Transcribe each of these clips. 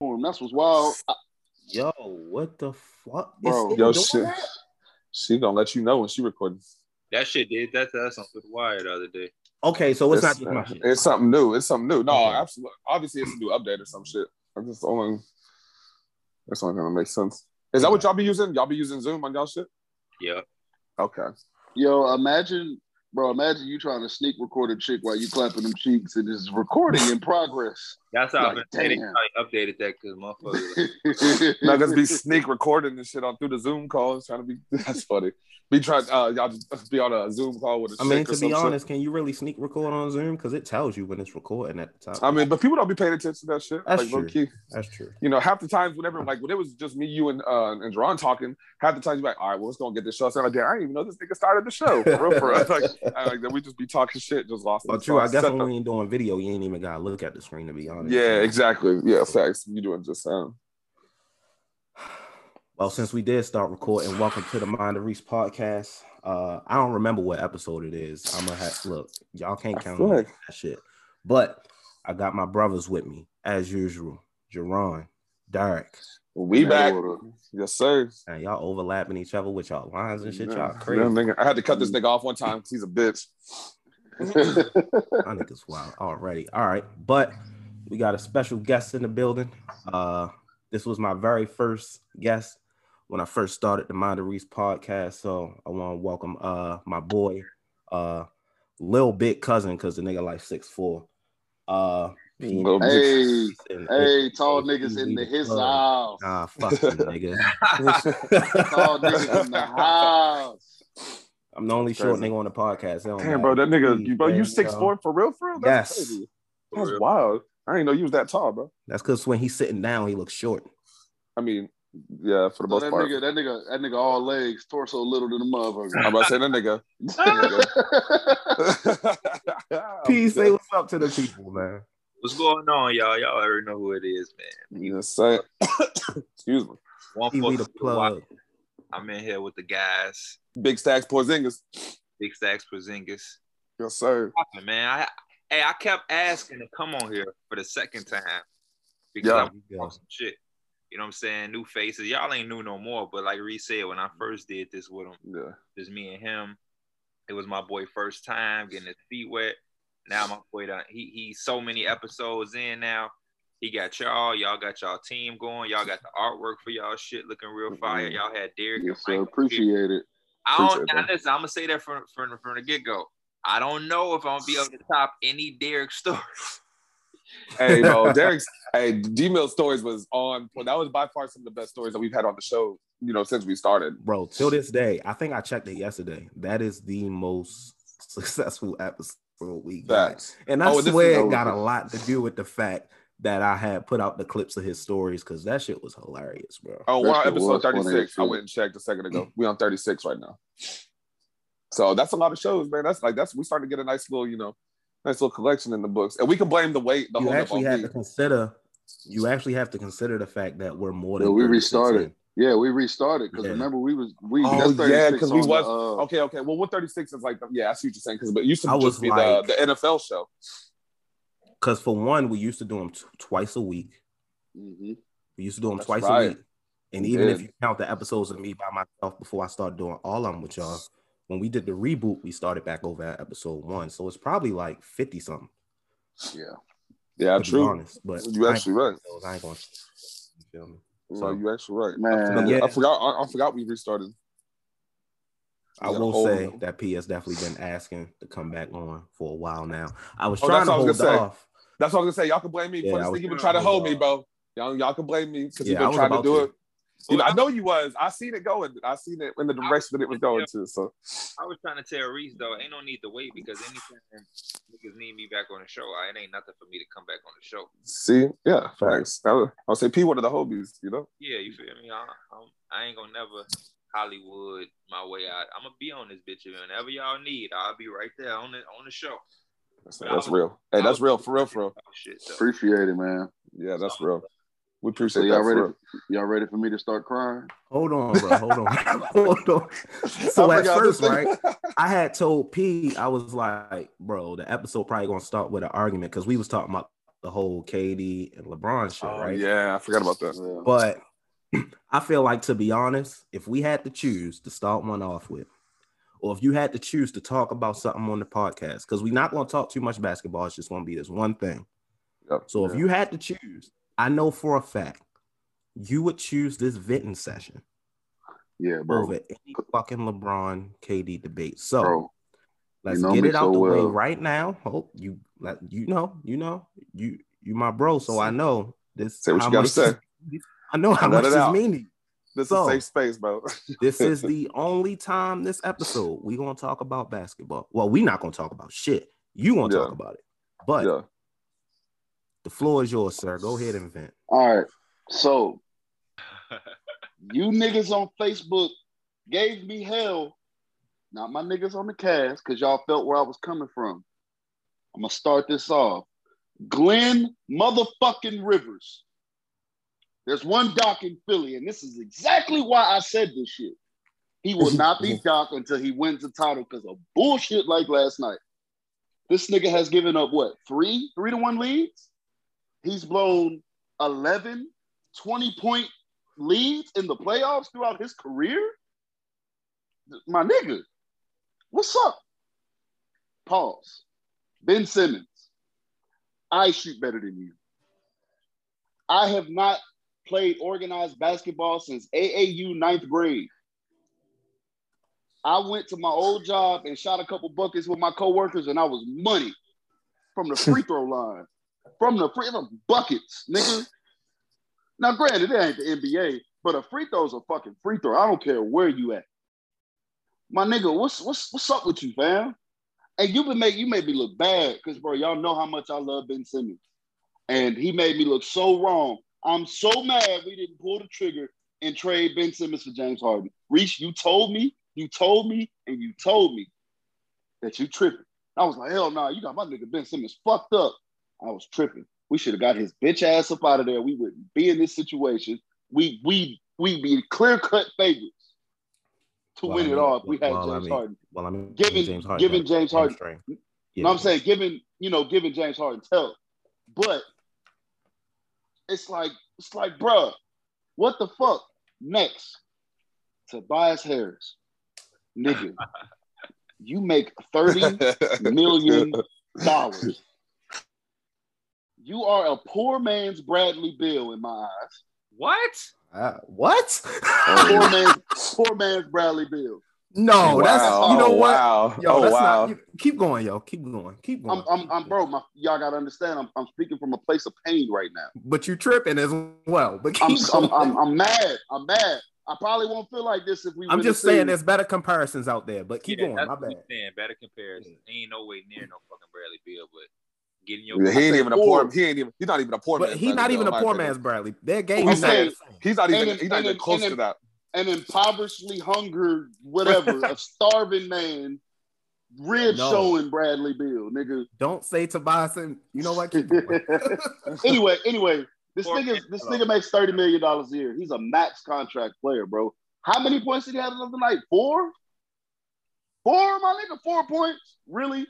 him. That's what's wild. I, Yo, what the fuck? Bro, it Yo, doing shit. that? She gonna let you know when she recording. That shit did that to us on the wire the other day. Okay, so it's, not It's, just it's something new. It's something new. No, Okay. absolutely. Obviously, it's a new update or some shit. I'm just only. That's only gonna make sense. Is that what y'all be using? Y'all be using Zoom on y'all shit? Yeah. Okay. yo, imagine, bro. Imagine you trying to sneak record a chick while you clapping them cheeks and it's recording in progress. That's how Like, I've been. They updated that because motherfuckers. Now just be sneak recording and shit on through the Zoom calls, trying to be. That's funny. Be trying. Uh, y'all just be on a Zoom call with a I mean, chick or to be some shit. honest, can you really sneak record on Zoom? Because it tells you when it's recording at the top. I mean, but people don't be paying attention to that shit. That's like true. key. That's true. You know, half the times whenever like when it was just me, you, and uh and Jerron talking, half the times you're like, all right, well, let's go and get this show. So I'm like, damn, I didn't even know this nigga started the show. For real, for real. Like, I, like then we just be talking shit, just lost. But true, I guess when we ain't doing video, you ain't even gotta look at the screen to be honest. Yeah, exactly. Yeah, facts. You doing just sound. Well, since we did start recording, welcome to the Mind of Reese podcast. Uh, I don't remember what episode it is. I'm gonna have look. Y'all can't count on like- that shit. But I got my brothers with me as usual. Jerron, Derek, We back. Order. Yes, sir. and y'all overlapping each other with y'all lines and shit. Yeah. Y'all Yeah, crazy. nigga. I had to cut this nigga off one time because he's a bitch. I think it's wild already. All right, but we got a special guest in the building. Uh, this was my very first guest when I first started the Mind of Reese podcast. So I want to welcome uh my boy, uh, Lil Big Cousin, because the nigga like six four. Uh, P- Little bitch. Hey, hey, tall niggas in the his house. Nah, fuck you, nigga. Tall niggas in the house. I'm the only short nigga on the podcast. It don't Damn, bro, that nigga, you, bro, you six know. four for real, for real? That's Yes. crazy. That's wild. I didn't know you was that tall, bro. That's because when he's sitting down, he looks short. I mean, yeah, for the So most that part. nigga, that nigga, that nigga, all legs, torso little than a motherfucker. I'm about to say that nigga. Peace. say what's up to the people, man. What's going on, y'all? Y'all already know who it is, man. Yes, sir. Uh, Excuse me. One Pee Wee four the plug. I'm in here with the guys. Big stacks, Porzingis. Big Stacks Porzingis. Yes, sir. Poppin', Man, I hey, I kept asking to come on here for the second time because Yeah. I was on some shit. You know what I'm saying? New faces. Y'all ain't new no more. But like Reese said, when I mm-hmm. first did this with him, Yeah. just me and him. It was my boy first time getting his feet wet. Now my boy done he he's so many episodes in now. He got y'all, y'all got y'all team going, y'all got the artwork for y'all shit looking real fire. Mhm. Y'all had Derek yes, and sir. Mike. Appreciate it. I don't Appreciate now that. listen, I'm gonna say that from from, from the get-go. I don't know if I'm gonna be able to top any Derek stories. Hey, bro, Derek's hey, D Mill stories was on. Well, that was by far some of the best stories that we've had on the show. You know, since we started. Bro, till this day, I think I checked it yesterday. That is the most successful episode we got. Facts. And I Oh, swear it got a lot to do with the fact that I had put out the clips of his stories because that shit was hilarious, bro. Oh, That we're on episode was funny as 36. I went and checked a second ago. We on 36 right now. So that's a lot of shows, man. That's like that's we starting to get a nice little, you know, nice little collection in the books. And we can blame the weight, the You whole actually have me. to consider you actually have to consider the fact that we're more Yeah, than we 36 restarted. In. Yeah, we restarted because Yeah. remember we was we. Oh, that's yeah, because we was the, uh, okay, okay. Well, 136 is like yeah, I see what you're saying. Because but it used to I was just be like- the, the NFL show. Because for one, we used to do them t- twice a week. mhm. We used to do them That's twice right. a week. And We even if you count the episodes of me by myself before I started doing all of them with y'all, when we did the reboot, we started back over at episode one. So it's probably like 50 something. Yeah. Yeah, to be true. honest. But You I ain't actually gonna- right. I ain't going. You feel me? No, So- you actually right. Man. I forgot, Yeah. I forgot. I, I forgot we restarted. I We got a will whole- say that P has definitely been asking to come back on for a while now. I was Oh, trying to hold was say. off. That's what I was gonna say. Y'all can blame me Yeah, for I this thing. You've been trying trying to to hold hold me, bro. Y'all, y'all can blame me because Yeah, you've been trying to do to. it. You know, I know you was. I seen it going. I seen it in the direction that it was going to. So I was trying to tell Reese though, ain't no need to wait because anytime niggas need me back on the show, I, it ain't nothing for me to come back on the show. see, yeah, thanks. I'll, I'll say P one of the hobies. You know, Yeah, you feel me? I, I'm, I ain't gonna never Hollywood my way out. I'm gonna be on this bitch. and Whenever y'all need, I'll be right there on the on the show. that's, that's real. Hey, that's real for real, for real. Shit. Appreciate it, man. Yeah, that's real. We So appreciate y'all that. ready? For. Y'all ready for me to start crying? Hold on, bro. Hold on. hold on. So I at first, right. I had told P, I was like, bro, the episode probably gonna start with an argument because we was talking about the whole KD and LeBron shit, Oh, right? yeah, I forgot about that. Yeah. But I feel like, to be honest, if we had to choose to start one off with, or if you had to choose to talk about something on the podcast, because we're not going to talk too much basketball, it's just going to be this one thing. Yep. So if you had to choose, I know for a fact you would choose this venting session Yeah, bro. over any fucking LeBron KD debate. So Bro. let's know get it out so the way right now. Hope you let you know, you know, you you my bro, so I know this. Say what you gotta much say. this- I know how Let much this means. This So- is safe space, bro. This is the only time this episode we gonna talk about basketball. Well, we not gonna talk about shit. You gonna Yeah. talk about it, but yeah. The floor is yours, sir. Go ahead and vent. All right. So you niggas on Facebook gave me hell. Not my niggas on the cast, because y'all felt where I was coming from. I'm gonna start this off. Glenn motherfucking Rivers. There's one doc in Philly, and this is exactly why I said this shit. He will not be doc until he wins the title because of bullshit like last night. This nigga has given up what three, three to one leads? He's blown 11, 20 point leads in the playoffs throughout his career. My nigga, what's up? Pause. Ben Simmons, I shoot better than you. I have not played organized basketball since AAU ninth grade. I went to my old job and shot a couple buckets with my coworkers, and I was money from the free throw line. From the free the buckets, nigga. Now, granted, it ain't the NBA, but a free throw's a fucking free throw. I don't care where you at. My nigga, what's what's what's up with you, fam? And you been make you made me look bad because bro, y'all know how much I love Ben Simmons. And he made me look so wrong. I'm so mad we didn't pull the trigger and trade Ben Simmons for James Harden. Reach, you told me, you told me, and you told me that you tripping. I was like, hell no, you got my nigga Ben Simmons fucked up. I was tripping. We should have got his bitch ass up out of there. We wouldn't be in this situation. We we we be clear cut favorites to Well, win I it all if we had well, I James mean, Harden. Well, I mean, Given- James Harden, given James Harden- hamstring. You know what I'm saying? Giving, you know, giving James Harden's help. But it's like, it's like, bruh, what the fuck? Next, Tobias Harris. Nigga, you make 30 million dollars. You are a poor man's Bradley Beal in my eyes. What? Uh, what? Poor man's, poor man's Bradley Beal. no, that's you know oh, what? Wow. Yo, oh that's wow. not. Keep going, yo. Keep going. Keep going. I'm, I'm, I'm, bro. My, y'all gotta understand. I'm, I'm speaking from a place of pain right now. But you tripping as well. But keep I'm, going. I'm, I'm, I'm mad. I'm mad. I probably won't feel like this if we. I'm just saying there's better comparisons out there. But keep Yeah, going. that's My what I'm bad. saying. Better comparisons. Ain't no way near no fucking Bradley Beal, but getting your Yeah, he ain't even a poor. poor. He ain't even. He's not even a poor man. But he's not even a poor man's Bradley. That game is saying- He's not even. He's not even close to that. an impoverishedly hungered, whatever, a starving man, rib No. showing Bradley Beal, nigga. Don't say Tobias and you know what? Keep going. anyway, anyway, this Poor nigga, man. this nigga makes thirty million dollars a year. He's a max contract player, bro. How many points did he have the other night? Four. Four, my nigga, four points, really?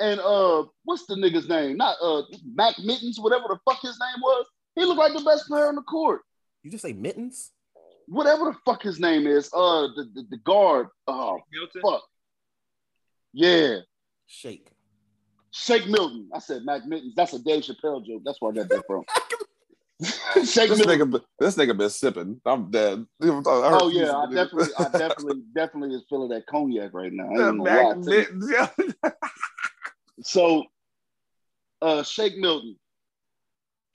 And uh, what's the nigga's name? Not uh, Mac Mittens, whatever the fuck his name was. He looked like the best player on the court. You just say mittens? Whatever the fuck his name is. Uh, the the, the guard. Oh Milton. fuck. Yeah, Shake. Shake Milton. I said Mac Mittens. That's a Dave Chappelle joke. That's where I got that from. Shake This nigga, this nigga been sipping. I'm dead. Oh yeah, I definitely, I definitely, definitely is feeling that cognac right now. I ain't gonna lie to you. Yeah. So, uh, Shake Milton.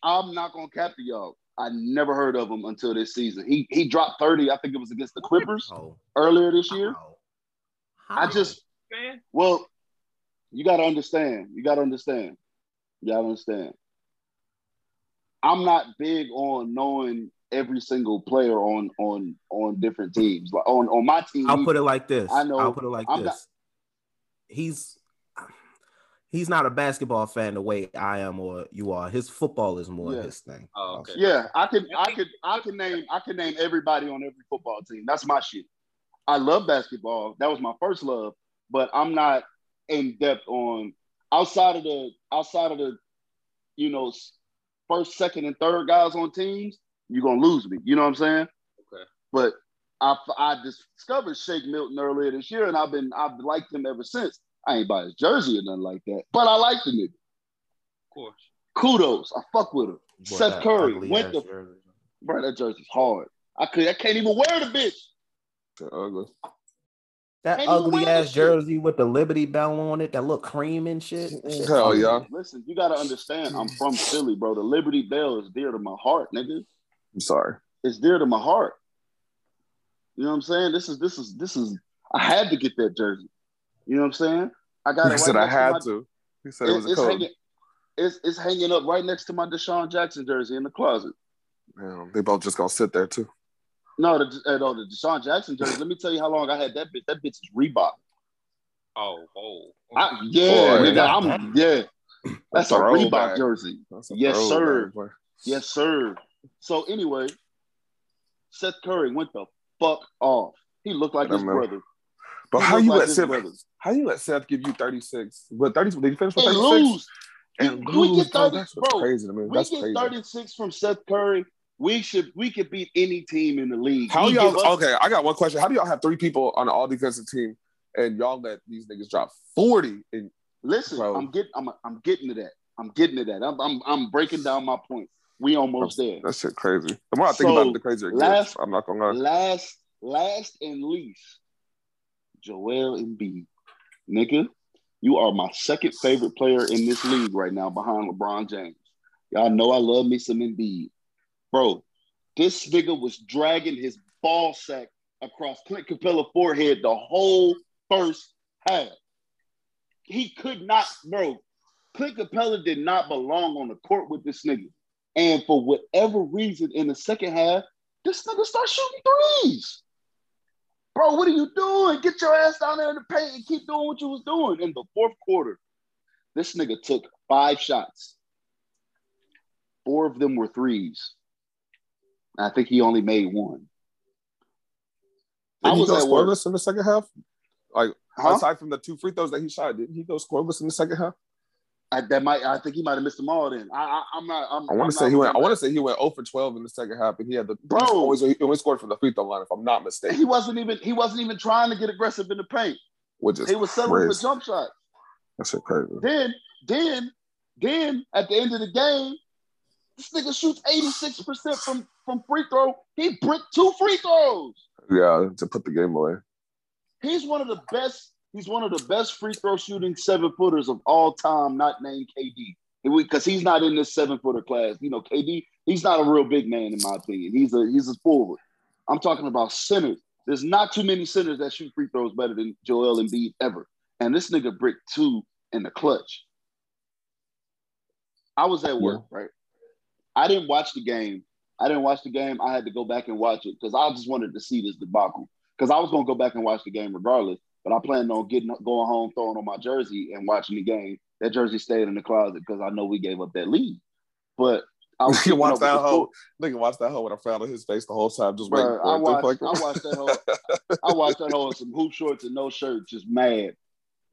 I'm not gonna cap to y'all. I never heard of him until this season. He he dropped 30. I think it was against the Clippers Oh. earlier this year. How? I just Man. well, you gotta understand. You gotta understand. You gotta understand. I'm not big on knowing every single player on on on different teams. Like on on my team, I'll put it like this. I know- I'll put it like I'm this. He's he's not a basketball fan the way I am or you are. His football is more Yeah. his thing. Oh, okay. Yeah, I could, I could, I could name, I could name everybody on every football team. That's my shit. I love basketball. That was my first love, but I'm not in depth on outside of the outside of the you know, first, second, and third guys on teams, you're gonna lose me. You know what I'm saying? Okay. But I I discovered Shake Milton earlier this year, and I've been I've liked him ever since. I ain't buy his jersey or nothing like that, but I like the nigga. Of course. Kudos, I fuck with him. Bought Seth Curry ugly went ass the jersey. bro. That jersey's hard. I could I can't even wear the bitch. Shit ugly. That Can't ugly ass that shit. jersey with the Liberty Bell on it, that look cream and shit. Shit Hell ugly. yeah. Listen, you gotta understand. I'm from Philly, bro. The Liberty Bell is dear to my heart, nigga. I'm sorry. It's dear to my heart. You know what I'm saying? This is this is this is. I had to get that jersey. You know what I'm saying? I got it. He Right said I next had my- to. He said it It- was a it's code. hanging. It's it's hanging up right next to my DeSean Jackson jersey in the closet. Damn, they both just gonna sit there too. No, the uh, no, the DeSean Jackson jersey. Let me tell you how long I had that bitch. That bitch is Reebok. Oh, oh. I, yeah, Boy, nigga, that- I'm yeah. That's a Throwback. Reebok jersey. A Yes, sir. boy. Yes, sir. So anyway, Seth Curry went the fuck off. He looked like his remember. brother. But how you like let Seth? How you let Seth give you 36? But 30? Did he finish with 36? lose. And We- we lose, get bro. 30 That's bro, crazy to me. We That's get 36 from Seth Curry. We should we could beat any team in the league. How He y'all? us- Okay, I got one question. How do y'all have three people on an all defensive team and y'all let these niggas drop 40? And Listen, Bro. I'm getting I'm I'm getting to that. I'm getting to that. I'm I'm, I'm breaking down my point. We almost there. that shit crazy. The more I think So, about it, the crazier it last- gets. I'm not gonna lie. Last last and least, Joel Embiid. Nigga, you are my second favorite player in this league right now behind LeBron James. Y'all know I love me some Embiid. Bro, this nigga was dragging his ball sack across Clint Capela's forehead the whole first half. He could not, bro. Clint Capela did not belong on the court with this nigga. And for whatever reason, in the second half, this nigga starts shooting threes. Bro, what are you doing? Get your ass down there in the paint and keep doing what you was doing. In the fourth quarter, this nigga took five shots. Four of them were threes. I think he only made one. I Did he was go at work. scoreless in the second half? Like Huh? aside from the two free throws that he shot, didn't he go scoreless in the second half? I, that might. I think he might have missed them all. Then I, I, I'm not. I'm, I want to say he went. I want to say he went 0 for 12 in the second half, and he had the Bro. He always, he only scored from the free throw line, if I'm not mistaken. He wasn't even. He wasn't even trying to get aggressive in the paint. Which is He was settling for jump shots. That's crazy. Then, then, then at the end of the game, this nigga shoots 86% from, from free throw. He bricked two free throws. Yeah, to put the game away. He's one of the best, he's one of the best free throw shooting seven footers of all time, not named KD. Because he's not in this seven footer class. You know, KD, he's not a real big man, in my opinion. He's a he's a forward. I'm talking about centers. There's not too many centers that shoot free throws better than Joel Embiid ever. And this nigga bricked two in the clutch. I was at work, right? I didn't watch the game. I didn't watch the game. I had to go back and watch it because I just wanted to see this debacle. Because I was gonna go back and watch the game regardless, but I planned on getting going home, throwing on my jersey, and watching the game. That jersey stayed in the closet because I know we gave up that lead. But I was You watch that whole. Nigga, watch that hoe when I found his face the whole time, just waiting for I watched, I watched that whole, I watched that whole in some hoop shorts and no shirt, just mad.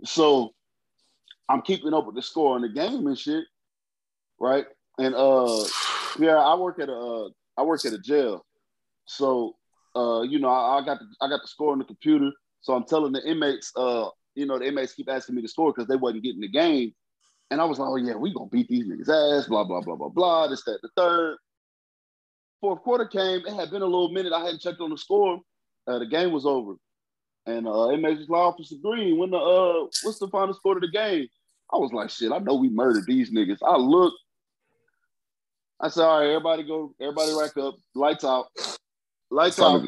So I'm keeping up with the score in the game and shit, right? And uh, yeah, I work at a, uh, I work at a jail, so uh, you know, I, I got the, I got the score on the computer, so I'm telling the inmates, uh, you know, the inmates keep asking me to score because they wasn't getting the game, and I was like, oh yeah, we gonna beat these niggas ass, blah blah blah blah blah, this that the third. Fourth quarter came, it had been a little minute, I hadn't checked on the score, uh, the game was over. And uh, inmates was like, Officer Green, when the uh, what's the final score of the game? I was like, shit, I know we murdered these niggas. I look, I said, all right, everybody go, everybody rack up, lights out, lights out.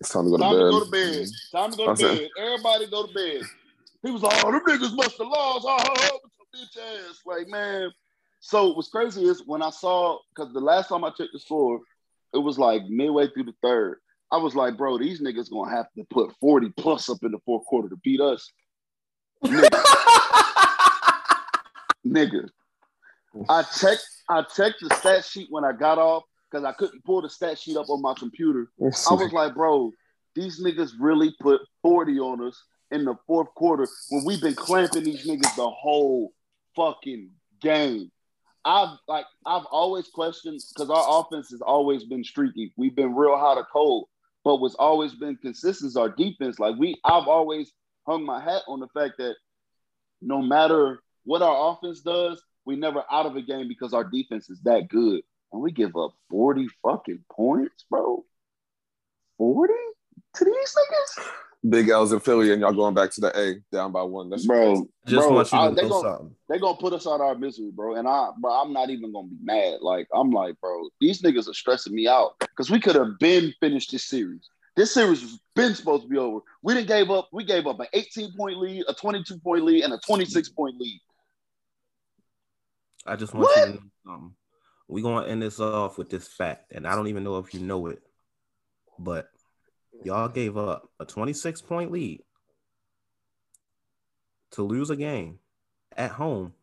To, it's time to go to Time bed. to go to bed. Mm-hmm. Time to go to bed. Everybody go to bed. He was like, oh, them niggas must have lost. Oh, oh, oh, bitch ass. Like, man. So what's crazy is when I saw, because the last time I checked the score, it was like midway through the third. I was like, bro, these niggas gonna have to put 40 plus up in the fourth quarter to beat us. Nigga. Nigga. I checked, I checked the stat sheet when I got off because I couldn't pull the stat sheet up on my computer. I was like, bro, these niggas really put 40 on us in the fourth quarter when we've been clamping these niggas the whole fucking game. I've like I've always questioned because our offense has always been streaky. We've been real hot or cold, but what's always been consistent is our defense. Like we, I've always hung my hat on the fact that no matter what our offense does, we never out of a game because our defense is that good. And we give up 40 fucking points, bro. 40 to these niggas? Big L's in Philly, and y'all going back to the A, down by one. That's Bro, Just bro, want you I- to they know gon- something. they gonna put us out our misery, bro. And I, bro, I'm not even gonna be mad. Like I'm like, bro, these niggas are stressing me out because we could have been finished this series. This series was been supposed to be over. We didn't gave up. We gave up an 18 point lead, a 22 point lead, and a 26 point lead. I just want What? you to know something. We're gonna end this off with this fact, and I don't even know if you know it, but y'all gave up a 26 point lead to lose a game at home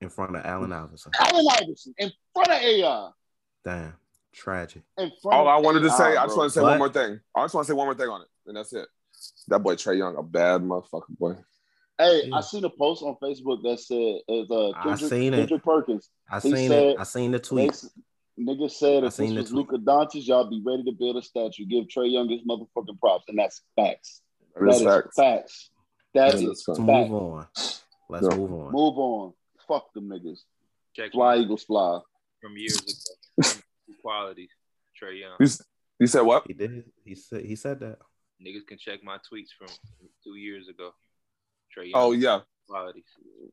in front of Allen Iverson. Allen Iverson in front of AI. Damn, tragic. In front all of I wanted to AI, say. I just want to say But- one more thing. I just want to say one more thing on it, and that's it. That boy Trae Young, a bad motherfucker, boy. Hey, Yeah. I seen a post on Facebook that said, "Is uh, I Kendrick, seen it. Kendrick Perkins." I He seen said- it. I seen the tweet. They, nigga said I if seen this the was. Luka Doncic, y'all be ready to build a statue. Give Trae Young his motherfucking props, and that's facts. That is That is facts. facts. That That is is Let's facts. facts. move on. Let's Yeah. move on. Move on. Fuck them niggas. Check Fly Eagles fly. from years ago. Qualities. Trae Young. You, you said what? He did. He said. He said that. Niggas can check my tweets from two years ago. Trey oh, Young. Oh yeah, Qualities.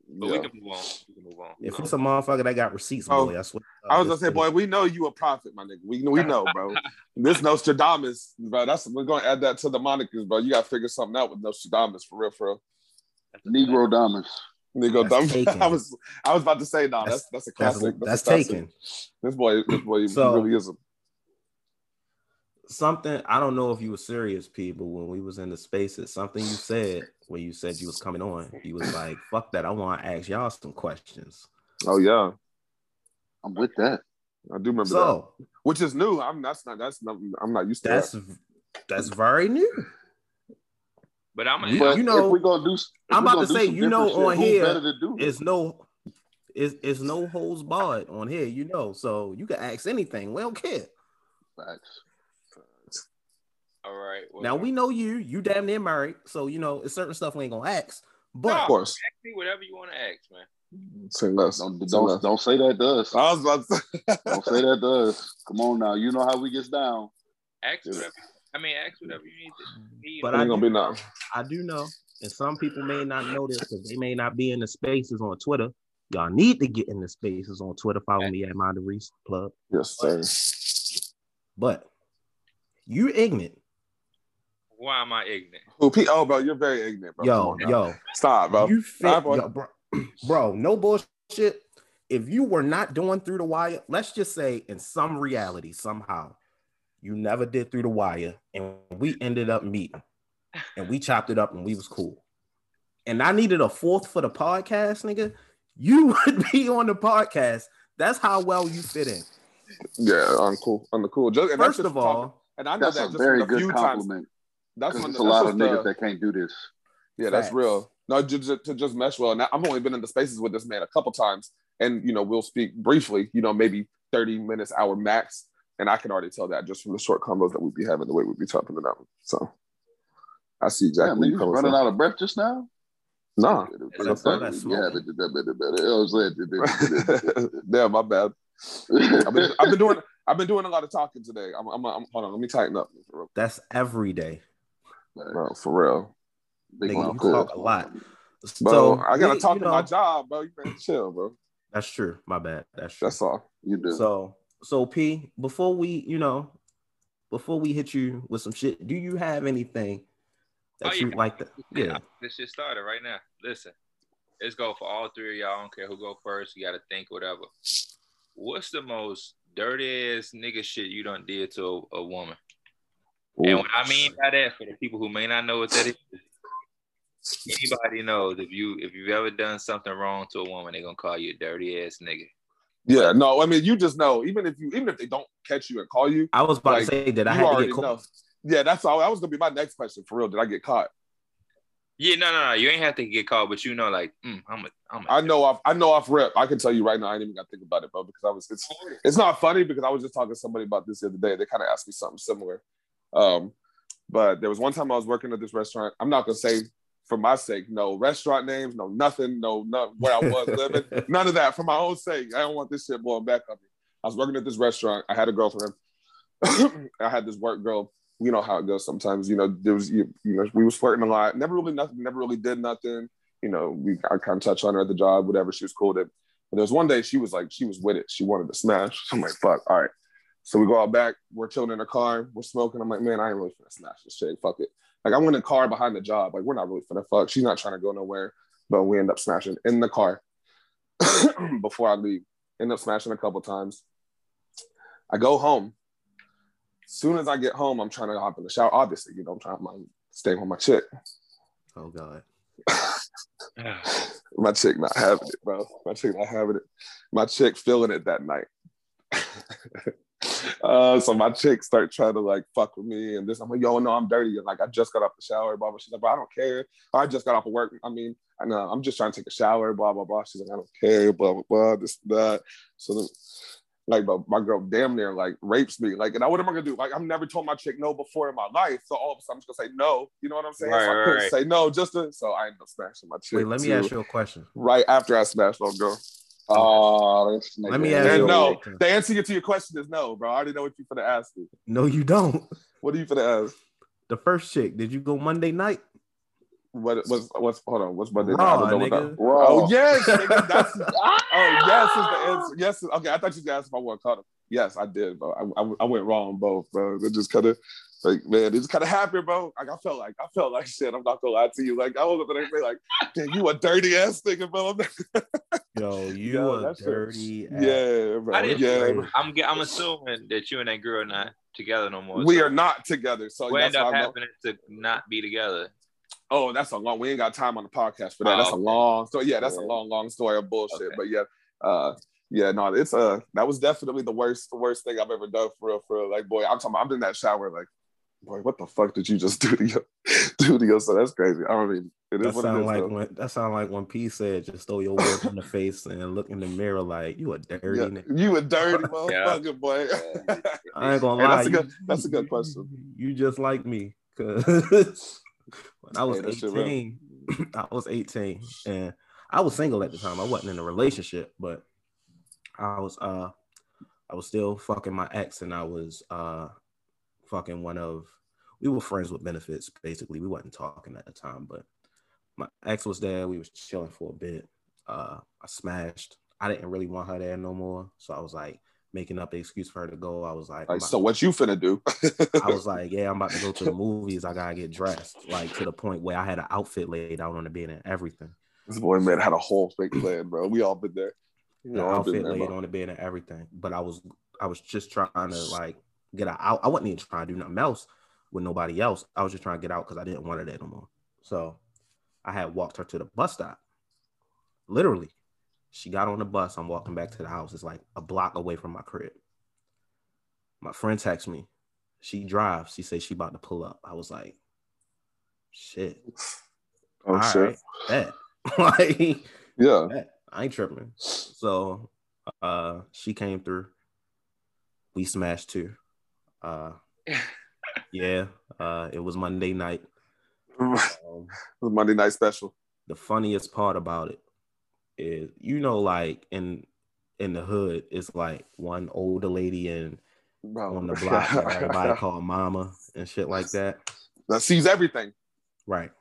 But yeah. we can move on. We can move on. If it's a motherfucker that got receipts, Oh, boy, I swear. I was gonna say, boy, we know you a prophet, my nigga. We we know, bro. this Nostradamus, bro. That's we're gonna add that to the monikers, bro. You gotta figure something out with Nostradamus for real, for real. that's a Negro Diamonds. Nigga, That's I was I was about to say, no, That's- that's that's a classic. that's a classic. taken. This boy, this boy, So- really is a Something I don't know if you were serious, people. When we was in the spaces, something you said when you said you was coming on, you was like, "Fuck that! I want to ask y'all some questions." Oh yeah, I'm with that. I do remember that. So Which is new. I'm that's not that's not I'm not used to that's that. that's very new. But I'm You- But you know- if we gonna do, I'm about gonna say, you know, different on shit, here better to do it? It's no, it's it's no holds barred on here, you know. So you can ask anything. We don't care. Facts. All right. Well, Now we know you. You damn near married, so you know it's certain stuff we ain't gonna ask. But Of course. ask me whatever you want to ask, man. Say less. Don't Say don't, less. don't say that to us. I was about to say. Don't say that to us. Come on now. You know how we gets down. Ask Yeah. whatever. I mean, ask whatever you need to. Need. But I ain't gonna do be now. I do know, and some people may not know this because they may not be in the spaces on Twitter. Y'all need to get in the spaces on Twitter. Follow me at Mind the Reese Club. Yes, sir. But you ignorant, Why am I ignorant? Who P oh bro, you're very ignorant, bro. Yo, on yo. Stop, bro. You Nah, fit, boy. yo, bro, bro. No bullshit. If you were not doing through the wire, let's just say in some reality, somehow, you never did through the wire, and we ended up meeting, and we chopped it up, and we was cool. And I needed a fourth for the podcast, nigga. You would be on the podcast. That's how well you fit in. Yeah, I'm cool. I'm the cool. Just, and First just of from talking- all, and I know That's that a very from good few times. Compliment. That's Because when it's that's a lot just of the- niggas that can't do this. Yeah, that's real. No, just, just to just mesh well. Now I've only been in the spaces with this man a couple times, and you know we'll speak briefly. You know, maybe thirty minutes, hour max, and I can already tell that just from the short combos that we'd be having, the way we'd be talking it out. So I see exactly Damn, where you coming running from. out of breath just now. No, Nah, That's all that Yeah, but the better, better. I was like, damn, my bad. I've been, I've been doing I've been doing a lot of talking today. I'm, I'm, I'm hold on, let me tighten up, that's every day. Real. Bro, for real. Big Nigga, mouth you cool. talk a lot. Bro, So I gotta talk you to know, my job, bro. You better chill, bro. That's true. My bad. That's true. That's all. You do. So, so P, before we, you know, before we hit you with some shit, do you have anything that Oh, you yeah. like to? Yeah. This shit started right now. Listen, let's go for all three of y'all. I don't care who go first. You got to think whatever. What's the most dirty ass nigga shit you done did to a, a woman? And what I mean by that, for the people who may not know what that is, anybody knows if you if you've ever done something wrong to a woman, they're gonna call you a dirty ass nigga. Yeah, no, I mean you just know, even if you even if they don't catch you and call you, I was about Like, to say that I had to get caught. know. Yeah, that's all. That was gonna be my next question for real. Did I get caught? Yeah, no, no, no. You ain't have to get caught, but you know, like, mm, I'm a, I'm a. I know off I know off rip. I can tell you right now, I ain't even got to think about it, bro, because I was it's it's not funny because I was just talking to somebody about this the other day. They kind of asked me something similar. Um, but there was one time I was working at this restaurant. I'm not gonna say for my sake, no restaurant names, no nothing, no not where I was living, none of that for my own sake. I don't want this shit blowing back on me. I was working at this restaurant. I had a girlfriend. I had this work girl. You know how it goes sometimes. You know, there was you, you know we was flirting a lot. Never really nothing. Never really did nothing. You know, we I kind of touched on her at the job, whatever. She was cool with it. But there was one day she was like, she was with it. She wanted to smash. I'm like, fuck, all right. So we go out back. We're chilling in the car. We're smoking. I'm like, man, I ain't really finna smash this chick. Fuck it. Like I'm in the car behind the job. Like we're not really finna fuck. She's not trying to go nowhere. But we end up smashing in the car before I leave. End up smashing a couple times. I go home. As soon as I get home, I'm trying to hop in the shower. Obviously, you know, I'm trying to stay with my chick. Oh God. my chick not having it, bro. My chick not having it. My chick feeling it that night. uh, so my chick start trying to like fuck with me and this. I'm like, yo, no, I'm dirty. And like I just got off the shower, blah blah. She's like, bro, I don't care. I just got off of work. I mean, I know I'm just trying to take a shower, blah blah blah. She's like, I don't care, blah blah blah, this that. So then, like, but my girl damn near like rapes me. Like, and I what am I gonna do? Like, I've never told my chick no before in my life. So all of a sudden I'm just gonna say no. You know what I'm saying? Right, so I couldn't right. say no just to so I end up smashing my chick. Wait, let me too, ask you a question. right after I smashed on girl. Oh, this Let nigga. me ask And you no, question. the answer to your question is no, bro. I already know what you're gonna ask me. No, you don't. What are you gonna ask? The first chick, did you go Monday night? What what's what's hold on? What's Monday? Raw, I don't know what nigga. that- Raw. Oh yes, nigga, that's oh yes is the answer. Yes, okay. I thought you was gonna ask if I want caught him. Yes, I did, bro. I, I, I went wrong both, bro. It just kind of like man, it just kind of happened, bro. Like I felt like I felt like shit. I'm not gonna lie to you. Like I was gonna say like, damn, you a dirty ass nigga, bro. Yo, you Yo, a dirty ass. yeah, bro. I didn't- Yeah, bro. I'm I'm assuming that you and that girl are not together no more. we so are not together. So What that's end up I'm not- happening to not be together? Oh, that's a long. We ain't got time on the podcast for that. Oh, that's a long story. Yeah, that's a long, long story of bullshit. Okay. But yeah, uh, yeah, no, it's uh that was definitely the worst, the worst thing I've ever done for real, for real. Like, boy, I'm talking. About, I'm in that shower, like, boy, what the fuck did you just do to your, do to yourself? That's crazy. I don't mean it That is what it sound like though. when that sound like when P said, "Just throw your words in the face and look in the mirror like you a dirty Yeah, nigga." you a dirty motherfucker, boy. I ain't gonna Hey, lie. that's a good- that's a good question. You just like me, cause when I was Hey, that shit eighteen, I was eighteen, and I was single at the time. I wasn't in a relationship, but I was uh, I was still fucking my ex, and I was uh, fucking one of. We were friends with benefits, basically. We wasn't talking at the time, but my ex was there. We was chilling for a bit. Uh, I smashed. I didn't really want her there no more, so I was like making up the excuse for her to go. I was like, so what you finna do? I was like, yeah, I'm about to go to the movies. I gotta get dressed, like to the point where I had an outfit laid out on the bed and everything. this boy man had a whole fake plan, bro. We all been there. We The outfit there, laid bro. on the bed and everything. But I was, I was just trying to like get out. I wasn't even trying to do nothing else with nobody else. I was just trying to get out because I didn't want her there no more. So I had walked her to the bus stop. Literally, she got on the bus. I'm walking back to the house. It's like a block away from my crib. My friend texts me. She drives. She says she about to pull up. I was like, shit. Oh All shit. right, like, Yeah. bet. I ain't tripping. So uh she came through. We smashed too. Uh yeah, uh it was Monday night. Um, Monday night special. the funniest part about it is you know like in in the hood it's like one older lady and on the block that everybody call mama and shit like that. that sees everything. Right.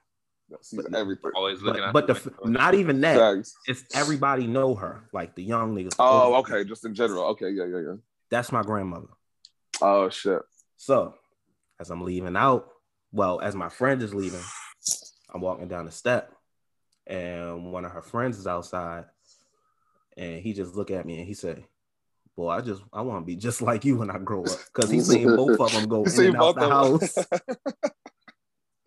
That sees But- everything. Always looking But, but the window. not even that. Facts. It's everybody know her. Like the young niggas. Oh, older okay. Just in general. Okay. Yeah. Yeah. Yeah. That's my grandmother. Oh shit. So, as I'm leaving out, well, as my friend is leaving, I'm walking down the step, and one of her friends is outside, and he just look at me and he say, "Boy, I just I want to be just like you when I grow up," because he seen both of them go in and out the house.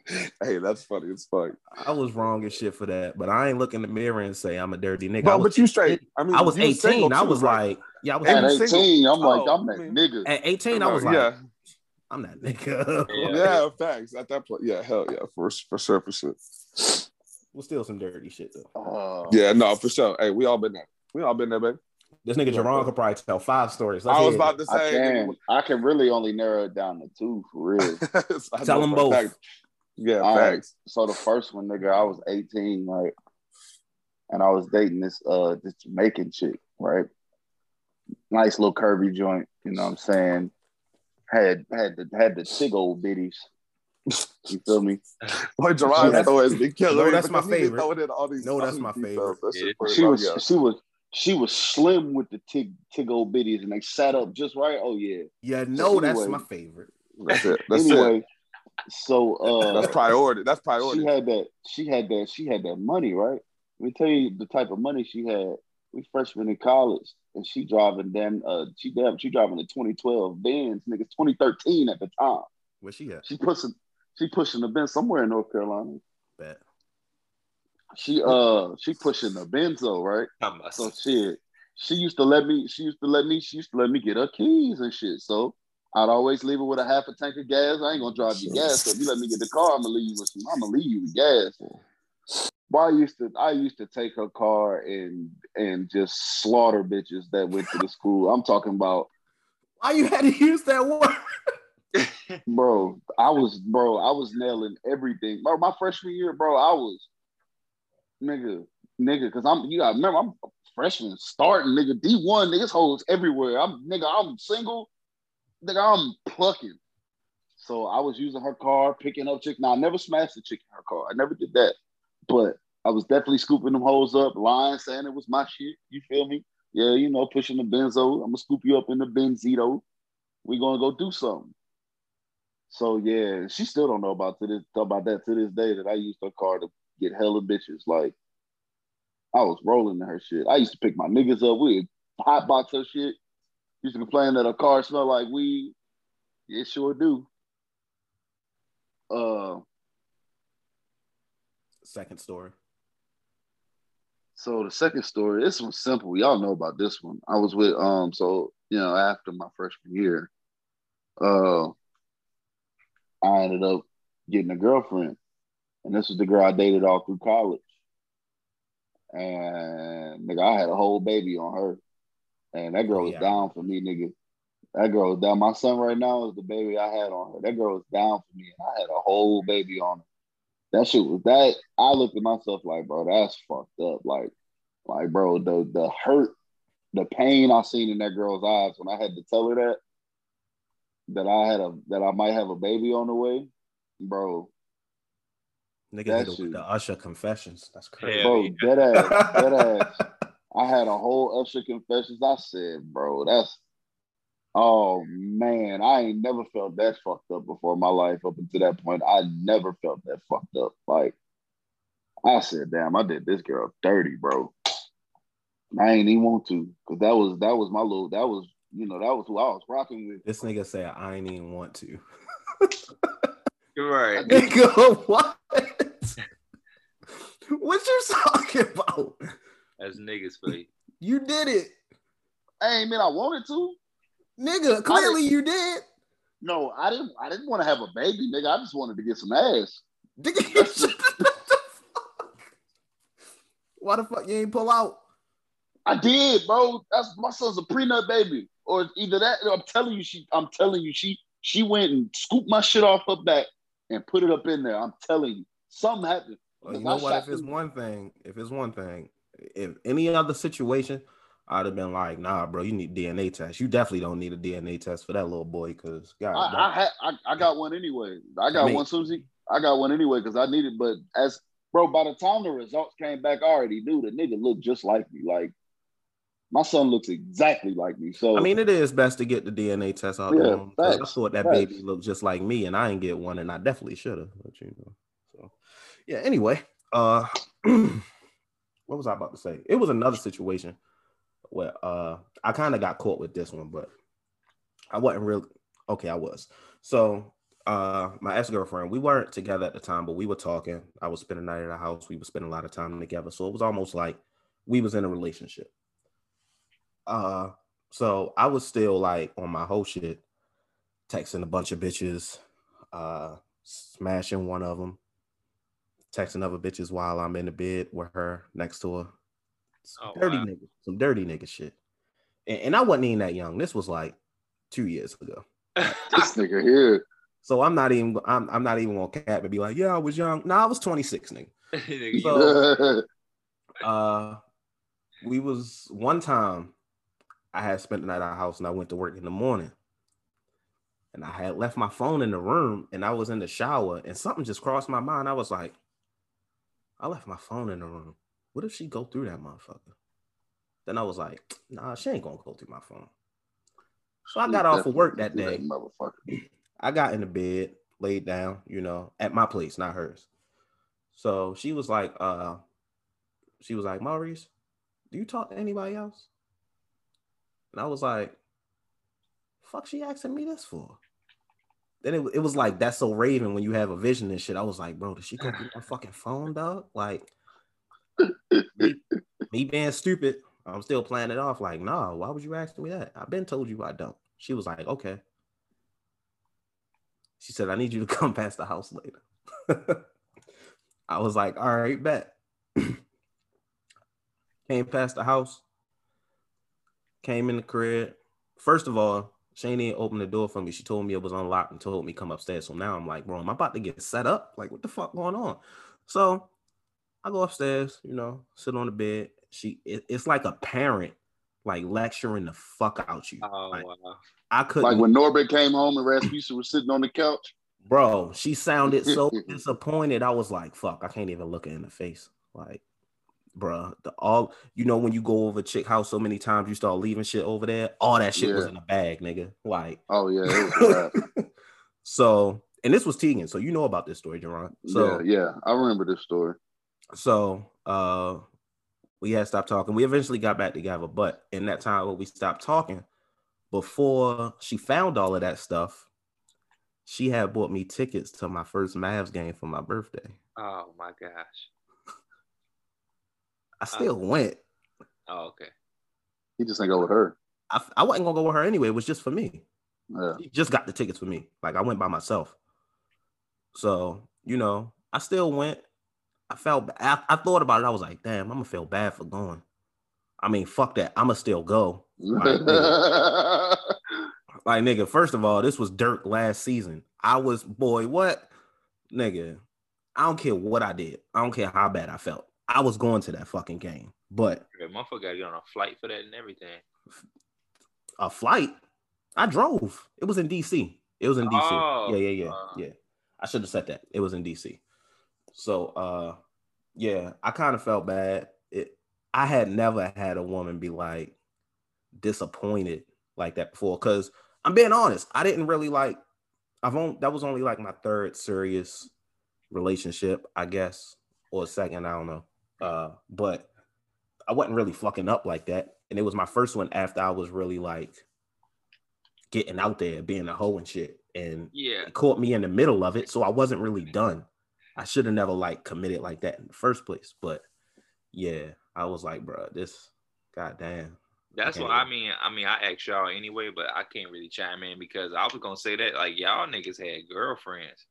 hey, that's funny as fuck. I was wrong as shit for that, but I ain't look in the mirror and say I'm a dirty nigga. I was, but you straight. I mean, I was 18. single I was right? like, yeah, I was at 18. Single. I'm like, Oh, I'm I that mean- nigga. at 18. I was like, yeah. I'm that nigga. Yeah. Yeah, facts. At that point, yeah, hell yeah, for for sure, for sure. We'll steal some dirty shit though. Uh, Yeah, no, for sure. Hey, we all been there. We all been there, baby. This nigga Yeah, Jerron could probably tell five stories. Let's I was about it. to I say, can. I can really only narrow it down to two for real. I Tell them both. fact. Yeah, All right. facts. So the first one, nigga, I was 18, right? And I was dating this uh this Jamaican chick, right? Nice little curvy joint, you know what I'm saying? Had had the had the big old bitties. You feel me? Boy, No, Jerron that's- always been killing no, that's my because he be favorite. all these- No, that's my favorite. That Yeah. She was yeah. she was she was slim with the tig tig old bitties and they sat up just right. Oh yeah. Yeah, no, that's anyway. my favorite. That's it. That's it. so uh That's priority. That's priority. she had that she had that she had that money, right? Let me tell you the type of money she had. We freshmen in college, and she driving then uh she damn she driving a 2012 Benz, nigga, 2013 at the time. Where she at? She pushing she pushing the Benz somewhere in North Carolina. Bet. She uh she pushing the Benzo, right? I must. So shit. She used to let me, she used to let me, she used to let me get her keys and shit. So I'd always leave her with a half a tank of gas. I ain't gonna drive you gas. So if you let me get the car, I'm gonna leave you with some, I'm gonna leave you with gas. But I used to I used to take her car and and just slaughter bitches that went to the school. I'm talking about Why you had to use that word? bro, I was bro, I was nailing everything. Bro, my freshman year, bro, I was nigga, nigga, cause I'm you gotta remember I'm a freshman starting, nigga, D1, niggas hoes everywhere. I'm nigga, I'm single, nigga, I'm plucking. So I was using her car, picking up chick. Now I never smashed the chick in her car. I never did that. But I was definitely scooping them hoes up, lying, saying it was my shit. You feel me? Yeah, you know, pushing the benzo. I'm gonna scoop you up in the benzito. We gonna go do something. So yeah, she still don't know about to this about that to this day that I used her car to get hella bitches. Like I was rolling in her shit. I used to pick my niggas up. We'd hotbox her shit. Used to complain that her car smelled like weed. It sure do. Uh Second story. So the second story, this one's simple. Y'all know about this one. I was with um, so you know, after my freshman year, uh, I ended up getting a girlfriend, and this was the girl I dated all through college. And nigga, I had a whole baby on her, and that girl Oh, was yeah. down for me, nigga. That girl was down. My son right now is the baby I had on her. That girl was down for me, and I had a whole baby on her. That shit was that. I looked at myself like, bro, that's fucked up. Like, like, bro, the the hurt, the pain I seen in that girl's eyes when I had to tell her that that I had a that I might have a baby on the way, bro. Nigga That hit it with shit. the Usher confessions. That's crazy. Bro, dead ass, dead ass. I had a whole Usher confessions. I said, bro, that's oh man, I ain't never felt that fucked up before in my life up until that point. I never felt that fucked up. Like I said, damn, I did this girl dirty, bro. I ain't even want to, cause that was that was my little that was you know that was who I was rocking with. This nigga said I ain't even want to. You're right. Nigga, what? what you talking about? That's niggas for you. You did it. I ain't mean I wanted to. Nigga, clearly you did. No, I didn't. I didn't want to have a baby, nigga. I just wanted to get some ass. Nigga, you should- Why the fuck you ain't pull out? I did, bro. That's my son's a prenup baby, or either that. I'm telling you, she. I'm telling you, she. She went and scooped my shit off her back and put it up in there. I'm telling you, something happened. Well, you know I what? If it's them- one thing, if it's one thing, if any other situation, I'd have been like, nah, bro, you need DNA test. You definitely don't need a DNA test for that little boy, because God, I, I had. I, I got one anyway. I got I mean- one, Susie. I got one anyway because I needed. But as bro, by the time the results came back, I already knew the nigga looked just like me. Like my son looks exactly like me. So I mean, it is best to get the DNA test out. Yeah, there. 'cause I thought that facts. baby looked just like me, and I didn't get one, and I definitely should have. But you know, so yeah. Anyway, uh, what was I about to say? It was another situation where uh, I kind of got caught with this one, but I wasn't real. Okay, I was. So uh, my ex girlfriend, we weren't together at the time, but we were talking. I was spending night at the house. We were spending a lot of time together, so it was almost like we was in a relationship. Uh, so I was still like on my whole shit, texting a bunch of bitches, uh, smashing one of them, texting other bitches while I'm in the bed with her next to her. Some Oh, dirty wow. nigga, some dirty nigga shit. And, and I wasn't even that young. This was like two years ago. This nigga here. So I'm not even I'm, I'm not even gonna cap and be like, yeah, I was young. No, I was 26, nigga. Nigga, So- Uh we was one time I had spent the night at our house and I went to work in the morning. And I had left my phone in the room and I was in the shower and something just crossed my mind. I was like, I left my phone in the room. What if she go through that motherfucker? Then I was like, nah, she ain't gonna go through my phone. So I got off of work that day. I got in the bed, laid down, you know, at my place, not hers. So she was like, uh, she was like, Maurice, do you talk to anybody else? And I was like, fuck she asking me this for? Then it, it was like that's so Raven when you have a vision and shit. I was like, bro, did she go through my fucking phone, dog? Like me, me being stupid, I'm still playing it off. Like, nah, why would you ask me that? I've been told you I don't. She was like, okay. She said, I need you to come past the house later. I was like, all right, bet. came past the house, came in the crib. First of all, Shane didn't open the door for me. She told me it was unlocked and told me come upstairs. So now I'm like, bro, am I about to get set up? Like, what the fuck going on? So I go upstairs, you know, sit on the bed. She, it- it's like a parent, like lecturing the fuck out you. oh Like, wow. I couldn't Like when Norbert came home and Rasmussen was sitting on the couch. bro she sounded so disappointed i was like fuck i can't even look her in the face like bro the all you know when you go over chick house so many times you start leaving shit over there all that shit was in a bag nigga like Oh yeah, it was so and this was tegan so you know about this story Jerron. so yeah, yeah, I remember this story. So uh we had stopped talking we eventually got back together but in that time when we stopped talking before she found all of that stuff she had bought me tickets to my first Mavs game for my birthday. Oh my gosh. I still went. Oh, okay. He just didn't go with her. I, I wasn't gonna go with her anyway. It was just for me. Yeah. She just got the tickets for me. Like I went by myself. So you know, I still went. I felt. I, I thought about it. I was like, damn, I'm gonna feel bad for going. I mean, fuck that. I'ma still go. Like, nigga, like, nigga, first of all, this was Dirk last season. I was boy, what, nigga? I don't care what I did. I don't care how bad I felt. I was going to that fucking game. But Yeah, motherfucker got to get on a flight for that and everything. a flight. I drove. It was in DC. It was in DC. Oh, yeah, yeah, yeah, uh. yeah. I should have said that. It was in DC. So, uh, yeah, I kind of felt bad. It. I had never had a woman be like disappointed like that before. Cause I'm being honest, I didn't really like. I've only that was only like my third serious relationship, I guess, or second. I don't know. Uh, but I wasn't really fucking up like that. And it was my first one after I was really like getting out there, being a hoe and shit. And Yeah. it caught me in the middle of it. So I wasn't really done. I should have never like committed like that in the first place. But yeah, I was like, bro, this goddamn. That's Okay. what I mean. I mean, I asked y'all anyway, but I can't really chime in because I was gonna say that like y'all niggas had girlfriends.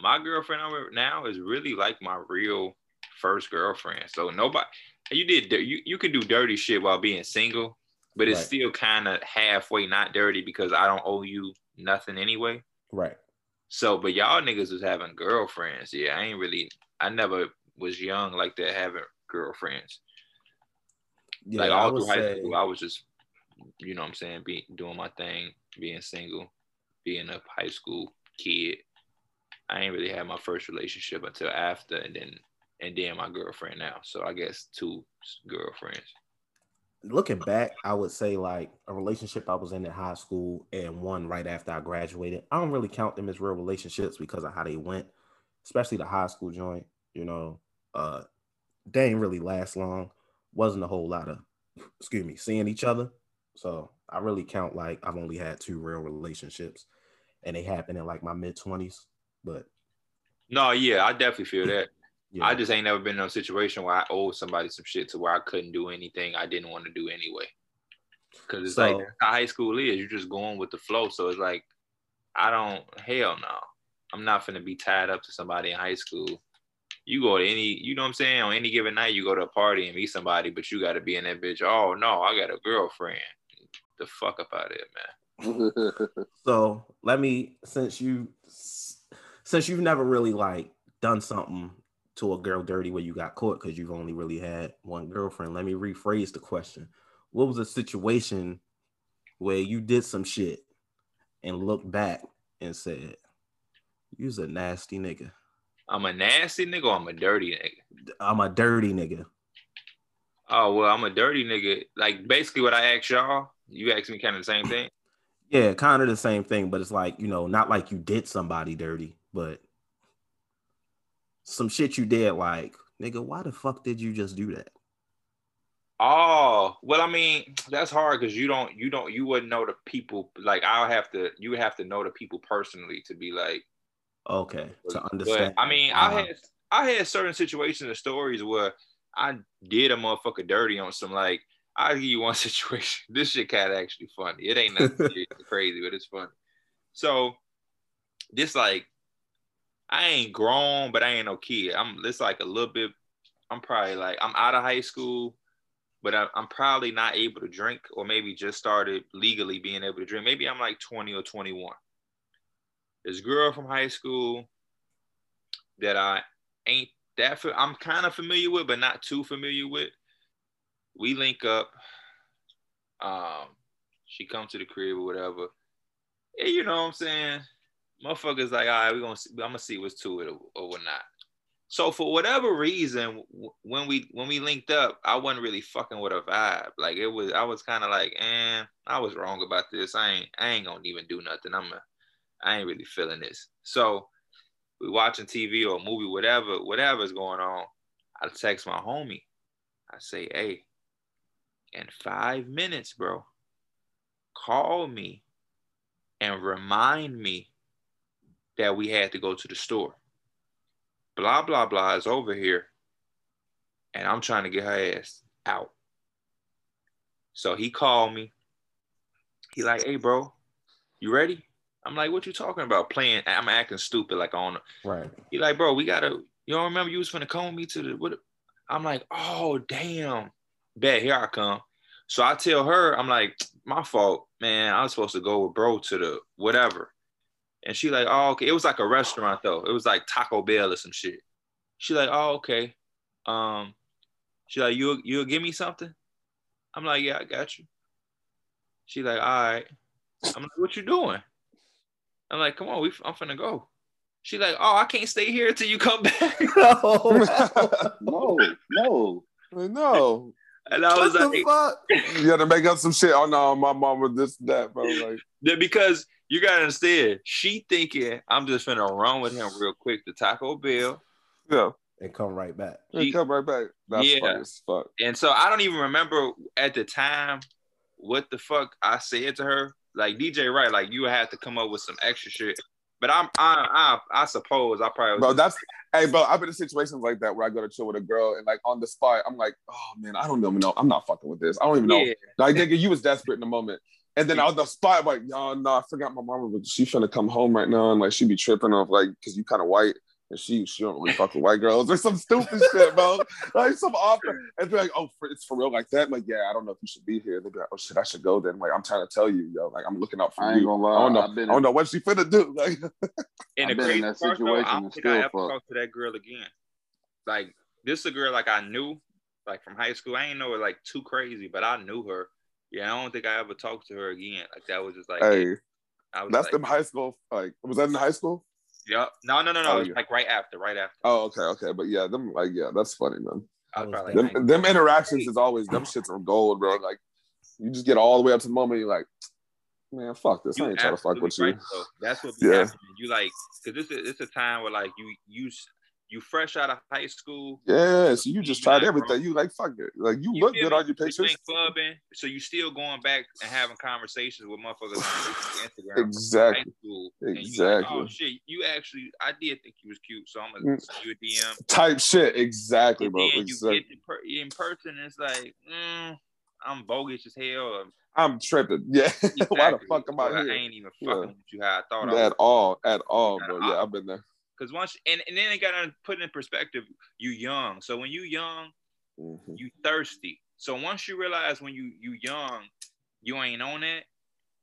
My girlfriend now is really like my real first girlfriend. So nobody, you did you you can do dirty shit while being single, but it's Right. still kind of halfway not dirty because I don't owe you nothing anyway. Right. So, but y'all niggas was having girlfriends. Yeah, I ain't really. I never was young like that having girlfriends Yeah, like all through high say, school, I was just, you know what I'm saying, be doing my thing, being single, being a high school kid. I ain't really had my first relationship until after, and then and then my girlfriend now. So I guess two girlfriends. Looking back, I would say like a relationship I was in in high school and one right after I graduated. I don't really count them as real relationships because of how they went, especially the high school joint. You know, uh, they didn't really last long. Wasn't a whole lot of, excuse me, seeing each other. So I really count like I've only had two real relationships, and they happened in like my mid twenties. But No, yeah, I definitely feel that. Yeah, I just ain't never been in a situation where I owed somebody some shit to where I couldn't do anything I didn't want to do anyway. Cause it's like So- that's how high school is. You're just going with the flow. So it's like I don't. Hell no. I'm not gonna be tied up to somebody in high school. You go to any, you know what I'm saying? On any given night, you go to a party and meet somebody, but you got to be in that bitch. Oh no, I got a girlfriend. The fuck up out of it, man. So let me, since you, since you've never really like done something to a girl dirty where you got caught because you've only really had one girlfriend. Let me rephrase the question. What was a situation where you did some shit and looked back and said, "You's a nasty nigga. I'm a nasty nigga. Or I'm a dirty nigga. I'm a dirty nigga." Oh well, I'm a dirty nigga. Like basically, what I asked y'all, you asked me kind of the same thing. Yeah, kind of the same thing, but it's like you know, not like you did somebody dirty, but some shit you did. Like, nigga, why the fuck did you just do that? Oh well, I mean that's hard because you don't, you don't, you wouldn't know the people. Like I'll have to, you have to know the people personally to be like. Okay, to But understand. I mean, Uh-huh. I had I had certain situations and stories where I did a motherfucker dirty on some like I'll give you one situation. This shit kind of actually funny. It ain't nothing crazy, but it's funny. So this like I ain't grown, but I ain't no kid. I'm it's like a little bit. I'm probably like I'm out of high school, but I, I'm probably not able to drink, or maybe just started legally being able to drink. Maybe I'm like 20 or 21 this girl from high school that I ain't that I'm kind of familiar with, but not too familiar with. We link up. Um, she come to the crib or whatever. And you know what I'm saying? Motherfuckers like, all right, we gonna see, I'm gonna see what's to it or, or whatnot. So for whatever reason, when we when we linked up, I wasn't really fucking with a vibe. Like it was, I was kind of like, eh, I was wrong about this. I ain't, I ain't gonna even do nothing. I'm a, I ain't really feeling this. So we watching TV or movie, whatever, whatever's going on. I text my homie. I say, hey, in five minutes, bro, call me and remind me that we had to go to the store. Blah, blah, blah is over here. And I'm trying to get her ass out. So he called me. He like, hey, bro, you ready? I'm like, what you talking about? Playing, I'm acting stupid, like on. right. He like, bro, we gotta. You don't remember you was finna call me to the what? I'm like, oh damn, bet here I come. So I tell her, I'm like, my fault, man. I was supposed to go with bro to the whatever. And she like, oh okay. It was like a restaurant though. It was like Taco Bell or some shit. She like, oh okay. Um, she like, you you'll give me something. I'm like, yeah, I got you. She like, all right. I'm like, what you doing? I'm like, come on, we, I'm finna go. She like, oh, I can't stay here until you come back. No, no. no, And I what was the like, fuck? you had to make up some shit. Oh no, my mom was this that, bro. Like, because you gotta understand, she thinking I'm just finna run with him real quick to Taco Bell. yeah, And come right back. he She- come right back. That's Yeah. funny as fuck. And so I don't even remember at the time what the fuck I said to her. Like DJ right? like you had to come up with some extra shit. But I'm I I, I suppose I probably Bro, that's hey, bro. I've been in situations like that where I go to chill with a girl and like on the spot, I'm like, oh man, I don't even know. I'm not fucking with this. I don't even know. yeah. Like nigga, you was desperate in the moment. And then on the spot, like, yo, no, I forgot my mama, but she finna come home right now, and like she be tripping off like because you kind of white, and she she don't really fuck with white girls or some stupid shit, bro. Like some offer, and be like, oh, for, it's for real like that. I'm like, yeah, I don't know if you should be here. They be like, oh shit, I should go then. Like, I'm trying to tell you, yo, like I'm looking out for I ain't you. gonna I lie. don't know. I've I don't know what she finna do. Like, And I've the been in crazy that part, though, situation I don't and think I ever fuck. talked to that girl again. Like this is a girl like I knew, like from high school. I ain't know her like too crazy, but I knew her. Yeah, I don't think I ever talked to her again. Like that was just like, hey, I was that's like, them high school. Like, was that in high school? Yep. No, no, no, no. Oh, it was yeah. like right after, right after. Oh, okay, okay, but yeah, them like yeah, that's funny, man. I was I was probably Them, like, them interactions is always them shits are gold, bro. Like, you just get all the way up to the moment you're like, man, fuck this. I ain't trying to fuck with absolutely you. right, though. That's what be Yeah. happening. You like, cause this is it's a time where like you you you fresh out of high school. Yeah, so you just You tried everything. grown. You like fuck it. Like you, You look good me? on your You pictures. ain't clubbing, so you still going back and having conversations with motherfuckers on Instagram. Exactly. high school, and you like, Exactly. oh shit, you actually, I did think you was cute, so I'm gonna Mm. send you a DM. Type shit. Exactly, bro. then you Exactly. get in, per- in person, it's like, mm, I'm bogus as hell. I'm tripping. Yeah. Why the fuck am I I here? ain't even Yeah. fucking with you how I thought I At was. all, at all, bro. Yeah, I've been there. Cause once and, and then it got to put in perspective, you young. So when you young, Mhm. you thirsty. So once you realize when you you young, you ain't on it,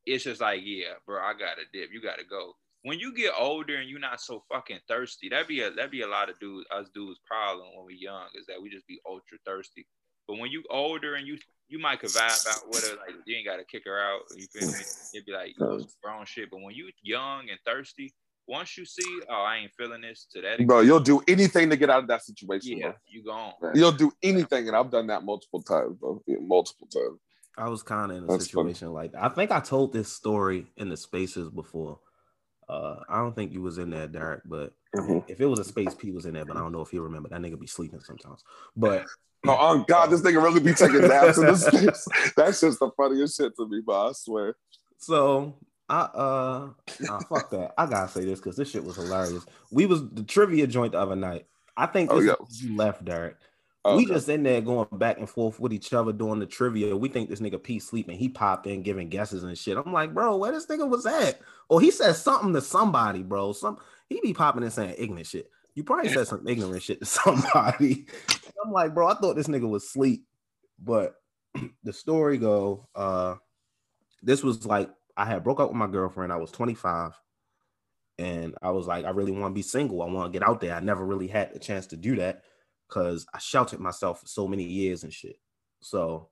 it's just like, yeah, bro, I gotta dip. You gotta go. When you get older and you're not so fucking thirsty, that'd be a that'd be a lot of dudes us dudes problem when we young is that we just be ultra thirsty. But when you older and you you might could vibe out with her, like you ain't gotta kick her out. You feel me? It'd be like you know, grown shit. But when you young and thirsty, once you see, oh, I ain't feeling this to that Bro, you'll do anything to get out of that situation, yeah, you gone. bro. You'll do anything, and I've done that multiple times, bro. Yeah, multiple times. I was kind of in a That's funny. situation like that. I think I told this story in the spaces before. Uh, I don't think you was in there, Derek, but Mhm. if it was a space, P was in there, but I don't know if you remember. That nigga be sleeping sometimes. But Oh, oh, God, this nigga really be taking naps in this space. That's just the funniest shit to me, bro. I swear. so I uh nah, fuck that. I gotta say this because this shit was hilarious. We was the trivia joint the other night. I think Oh, yeah. is you left, Derek. Oh, we just in there going back and forth with each other doing the trivia. We think this nigga P sleeping. He popped in giving guesses and shit. I'm like, bro, where this nigga was at? Or he said something to somebody, bro. Some he be popping and saying ignorant shit. You probably said some ignorant shit to somebody. I'm like, bro, I thought this nigga was sleep. But the story go, uh, this was like I had broke up with my girlfriend. I was 25. And I was like, I really want to be single. I want to get out there. I never really had a chance to do that because I sheltered myself for so many years and shit. So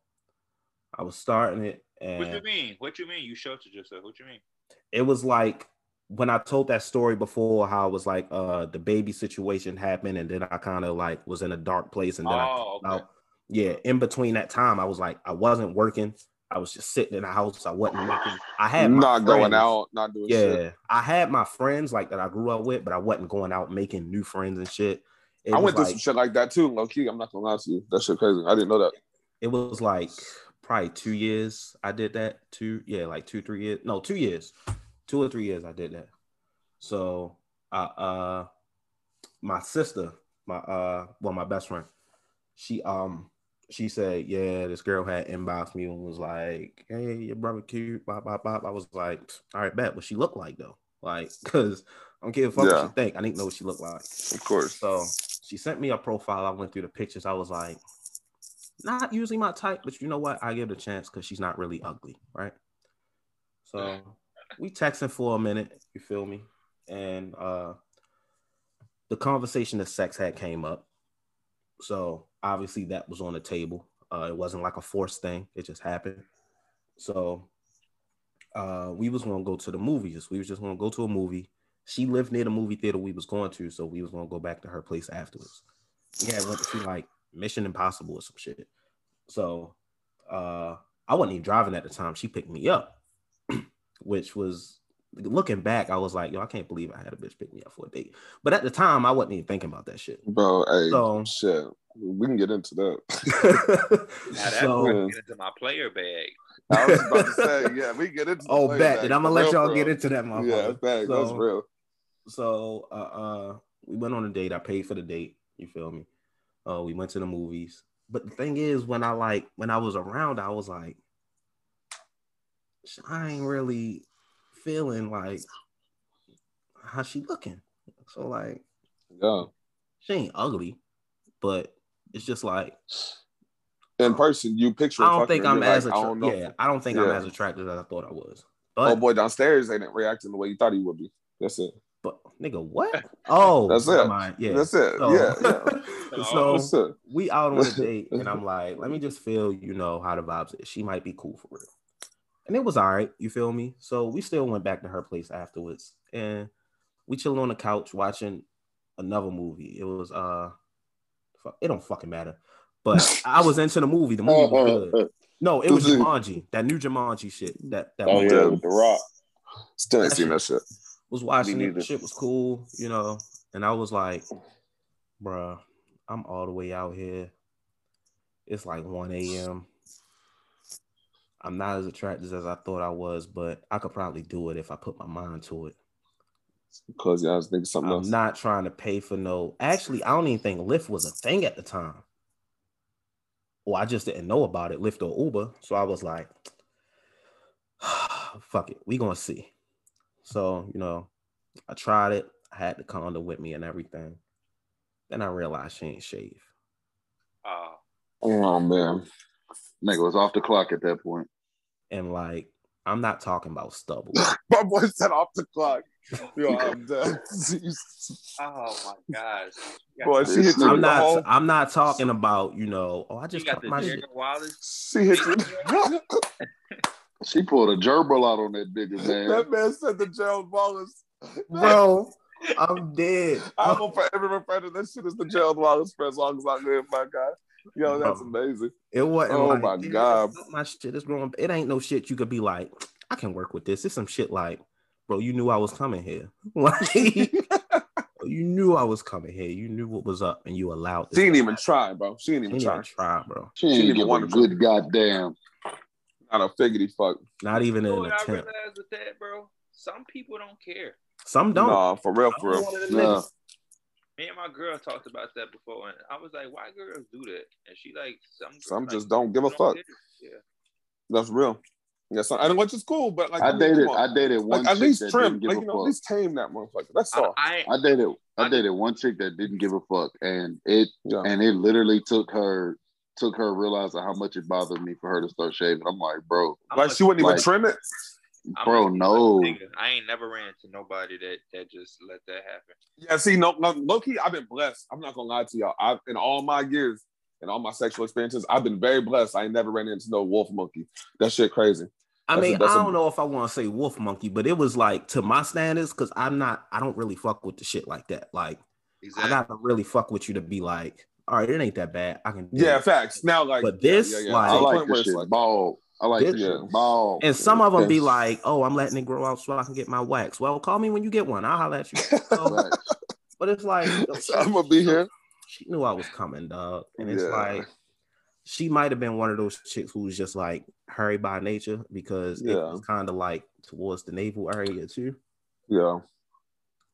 I was starting it, What you mean? What you mean? You sheltered yourself. What you mean? it was like when I told that story before, how it was like uh the baby situation happened, and then I kind of like was in a dark place, and then I Oh, okay. out. Yeah, in between that time, I was like, I wasn't working. I was just sitting in the house. I wasn't. I had my not going out, not doing Yeah, shit. I had my friends like that I grew up with, but I wasn't going out making new friends and shit. It I went through like, some shit like that too, low key. I'm not gonna lie to you. That shit crazy. I didn't know that. it was like probably two years I did that. Two, yeah, like two, three years. No, two years, two or three years I did that. So, uh, uh, my sister, my uh, well, my best friend, she um, she said, yeah, this girl had inboxed me and was like, hey, your brother cute, bop, bop, bop. I was like, all right, bet. What she look like though? Like, cause I don't care a fuck what Yeah. she think. I didn't know what she looked like. Of course. So she sent me a profile. I went through the pictures. I was like, not usually my type, but you know what? I give it a chance because she's not really ugly, right? So we texting for a minute, you feel me? And uh the conversation that sex had came up. So obviously that was on the table. Uh it wasn't like a forced thing, it just happened. So uh we was gonna go to the movies. We was just gonna go to a movie. She lived near the movie theater we was going to, so we was gonna go back to her place afterwards. Yeah, went to see like Mission Impossible or some shit. So uh I wasn't even driving at the time. She picked me up, which was looking back, I was like, yo, I can't believe I had a bitch pick me up for a date. But at the time, I wasn't even thinking about that shit. Bro, hey, So- shit. We can get into that. Now that's so, where get into my player bag. I was about to say, yeah, we get into oh, bet. back, Then I'm gonna let y'all for get into that, Yeah, motherfucker. thanks. That's So- real. So uh, uh we went on a date. I paid for the date. You feel me? Uh we went to the movies. But the thing is, when I like when I was around, I was like, I ain't really feeling like how she looking. So like Yeah. she ain't ugly, but it's just like In person, you picture. I don't think I'm you're like, as I. Yeah, I don't think I'm as attractive as I thought I was. Oh boy, downstairs they didn't react in the way you thought he would be. That's it. but nigga, what? Oh, That's it. mind. Yeah, That's it. So- Yeah, yeah. so That's it. we out on a date, and I'm like, let me just feel, you know, how the vibes is. She might be cool for real. And it was all right, you feel me? So we still went back to her place afterwards, and we chilling on the couch watching another movie. It was uh, it don't fucking matter. But I was into the movie. The movie was good. No, it was Jumanji, that new Jumanji shit. That that Oh yeah, with the rock. Still ain't seen that shit. was watching it. The shit was cool, you know. And I was like, bruh, I'm all the way out here. It's like 1 a.m. I'm not as attractive as I thought I was, but I could probably do it if I put my mind to it. Because yeah, I was thinking something I'm else. not trying to pay for no. Actually, I don't even think Lyft was a thing at the time. well, I just didn't know about it, Lyft or Uber. So I was like, fuck it, we gonna see. So, you know, I tried it. I had the condo with me and everything. Then I realized she ain't shave. Uh, Oh man. Nigga was off the clock at that point. And like, I'm not talking about stubble. My boy said off the clock. Yo, I'm dead. oh my gosh. You got boy, the- she hit you I'm with the not whole. I'm not talking about, you know, oh, I just got the my shit. Wallace. She hit you. She pulled a gerbil out on that nigga, man. that man said the Gerald Wallace. Bro, I'm dead. I'm gonna forever refer to this shit as the Gerald Wallace for as long as I live, my guy. Yo, that's Bro. amazing. It wasn't Oh like, my God. my shit is growing. It ain't no shit you could be like, I can work with this. It's some shit like, bro, you knew I was coming here. Like, you knew I was coming here. You knew what was up, and you allowed. She didn't even happen. try, bro. She didn't She even didn't try. try, bro. She She didn't give even a want to. good goddamn. Not a figgity fuck. Not even You know an what I attempt. realized with that, bro? Some people don't care. Some don't. Nah, for real, for real. one of them Nah. Niggas. Me and my girl talked about that before, and I was like, "Why girls do that?" And she like, "Some girls, Some like, just don't give a don't fuck. Yeah, That's real. Yeah, so, and which is cool, but like I mean, dated, come. I dated one like at chick least that trim, didn't give like a you know, at least tame that motherfucker. That's all. I, I I dated, I I- dated one chick that didn't give a fuck, and it, Yeah. and it literally took her, took her realizing how much it bothered me for her to start shaving. I'm like, bro, I'm Like a- she wouldn't even trim it. I'm bro, no. I ain't never ran into nobody that that just let that happen. Yeah, see, no, no low key, I've been blessed. I'm not gonna lie to y'all. I've in all my years and all my sexual experiences, I've been very blessed. I ain't never ran into no wolf monkey. That shit crazy. I That's a- mean, that's I a- don't know if I want to say wolf monkey, but it was like to my standards because I'm not. I don't really fuck with the shit like that. Like I gotta really fuck with you to be like, all right, it ain't that bad. I can. do Yeah, it. facts. Now, like, But this, yeah, yeah. like- I like this shit like- bald. I like this shit bald. And some of them be like, "Oh, I'm letting it grow out so I can get my wax." Well, call me when you get one. I'll holler at you. So, Right. but it's like, So I'm gonna be here. She knew I was coming, dog. And it's Yeah. like, she might have been one of those chicks who was just like hurry by nature because it was kind of like towards the navel area too. Yeah,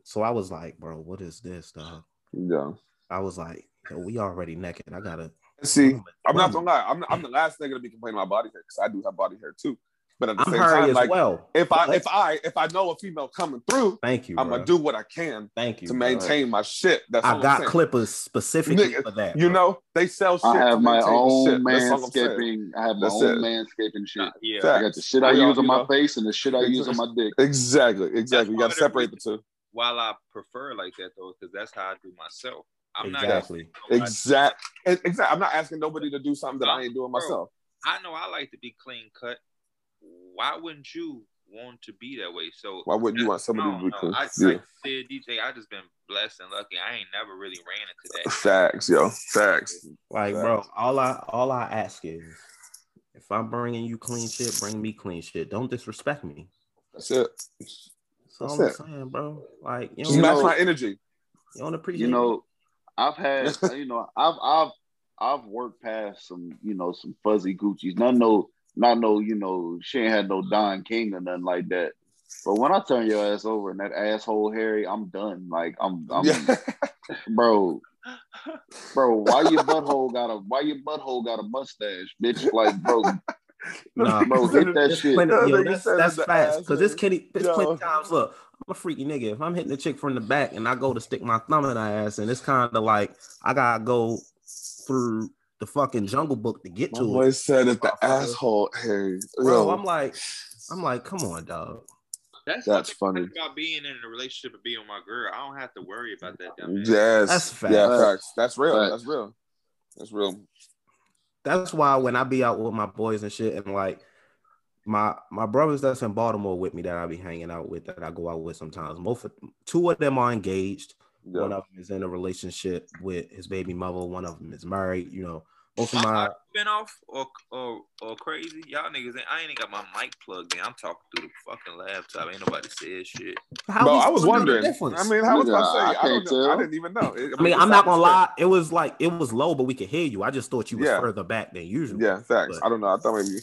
So I was like, bro, what is this, dog? yeah. I was like, yo, we already naked. I gotta. See, I'm not gonna lie. I'm, I'm the last nigga to be complaining about body hair because I do have body hair too. But at the I'm same hurry time, as like well. if I But- if I if I know a female coming through, thank you, I'm bro. gonna do what I can Thank you to bro. maintain my shit. That's all I I'm got clippers specifically Nigga, for that. You bro. know, they sell shit. I have my own shit. All I'm manscaping. I have my That's own it. manscaping shit. yeah. Fact. I got the shit I We all, use on my know. face and the shit I use on my dick. Exactly, exactly. You got to part of the separate the two. While I prefer like that though, because that's how I do myself. I'm Exactly. not. Exact, exactly. I'm not asking nobody to do something that I ain't doing Bro. myself. I know I like to be clean cut. Why wouldn't you want to be that way? So Why wouldn't you want I somebody to be know. clean? I Yeah. like said, DJ. I just been blessed and lucky. I ain't never really ran into that. Facts, yo. Facts. Like, Facts. bro, all I all I ask is, if I'm bringing you clean shit, bring me clean shit. Don't disrespect me. That's it. That's all That's I'm it. saying, bro. Like, you Just match my energy. you don't appreciate. You me. know, I've had, you know, I've I've I've worked past some, you know, some fuzzy Gucci's. Not no, not no, you know, she ain't had no Don King or nothing like that. But when I turn your ass over and that asshole Harry, I'm done. Like I'm, I'm, yeah. bro, bro. Why your butthole got a, why your butthole got a mustache, bitch? Like, bro, Nah, bro, hit that shit. plenty, yo, nigga that's said that's it's facts. Because it's Kenny. kitty, it's plenty times. Look, I'm a freaky nigga. If I'm hitting the chick from the back and I go to stick my thumb in her ass, and it's kind of like I gotta go through the fucking jungle book to get My to boy it. Boy said it, the asshole Hey, Bro, Yo, I'm like, I'm like, come on, dog. That's, That's funny. about being in a relationship and being with my girl. I don't have to worry about that. Dumb ass. yes. That's facts. Yeah, facts. That's real. Facts. That's real. That's real. That's why when I be out with my boys and shit, and like my my brothers that's in Baltimore with me that I be hanging out with, that I go out with sometimes. Most of, two of them are engaged. Yeah. One of them is in a relationship with his baby mother. One of them is married. You know, most of My my mic been off or or or crazy. Y'all niggas, ain't, I ain't even got my mic plugged in. I'm talking through the fucking laptop. Ain't nobody said shit. how Bro, I was supposed to know the wondering. I mean, how was I Nigga, say? I I, don't know. I didn't even know. I mean, I'm not gonna lie. It was like it was low, but we could hear you. I just thought you was Yeah. further back than usual. Yeah, facts. But- I don't know. I thought maybe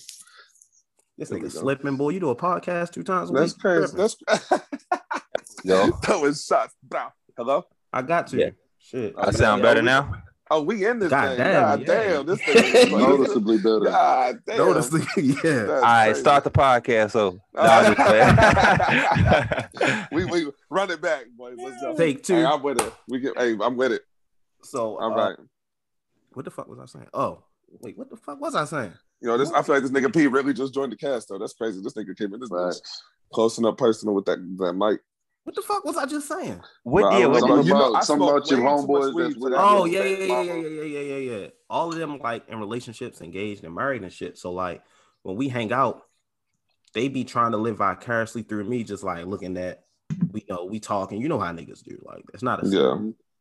This There nigga slipping, boy. You do a podcast two times a that's week. crazy. Tripping. That's Yo, that was shots. Bro. Hello. I got to. Yeah. Shit. I I sound better now. Oh, we in this God thing. damn, God yeah. damn, this thing is Noticeably better. God damn. Notice the yeah. That's All right, crazy. start the podcast. So no, I'm just playing. we we run it back, boy. Let's go. Take two. Hey, I'm with it. We get. Hey, I'm with it. So All uh, right. what the fuck was I saying? Oh, wait, what the fuck was I saying? You know, this. I feel like this nigga P really just joined the cast though. That's crazy. This nigga came in this bitch Facts. close enough personal with that that mic. What the fuck was I just saying? what deal? I What don't Something know. deal? You know, about, I something about your way too much homeboys weed that's for with that. that Oh yeah, yeah, yeah, yeah, yeah, yeah, yeah, yeah, yeah. All of them like in relationships, engaged and married and shit. So like when we hang out, they be trying to live vicariously through me, just like looking at we know we talking. You know how niggas do. Like it's not a Yeah.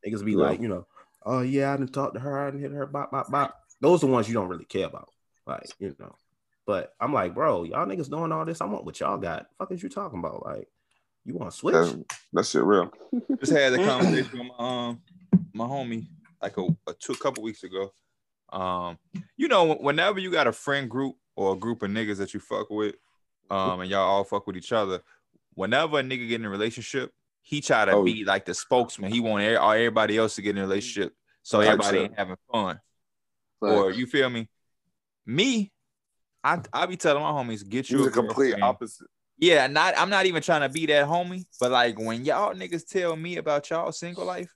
niggas be Yeah. like, you know, oh yeah, I didn't talk to her, I didn't hit her, bop, bop, bop. Those are the ones you don't really care about. Like, you know. But I'm like, bro, y'all niggas doing all this. I want what y'all got. fuck is you talking about? Like, you want to switch? That, that shit real. Just had a conversation with my um my homie like a, a two couple weeks ago. Um, you know, whenever you got a friend group or a group of niggas that you fuck with, um, and y'all all fuck with each other, whenever a nigga get in a relationship, he try to Oh. be like the spokesman. He want every- everybody else to get in a relationship so everybody ain't having fun. Facts. Or you feel me? Me, I I be telling my homies, get you You're a complete opposite. Yeah, not I'm not even trying to be that homie, but like when y'all niggas tell me about y'all single life,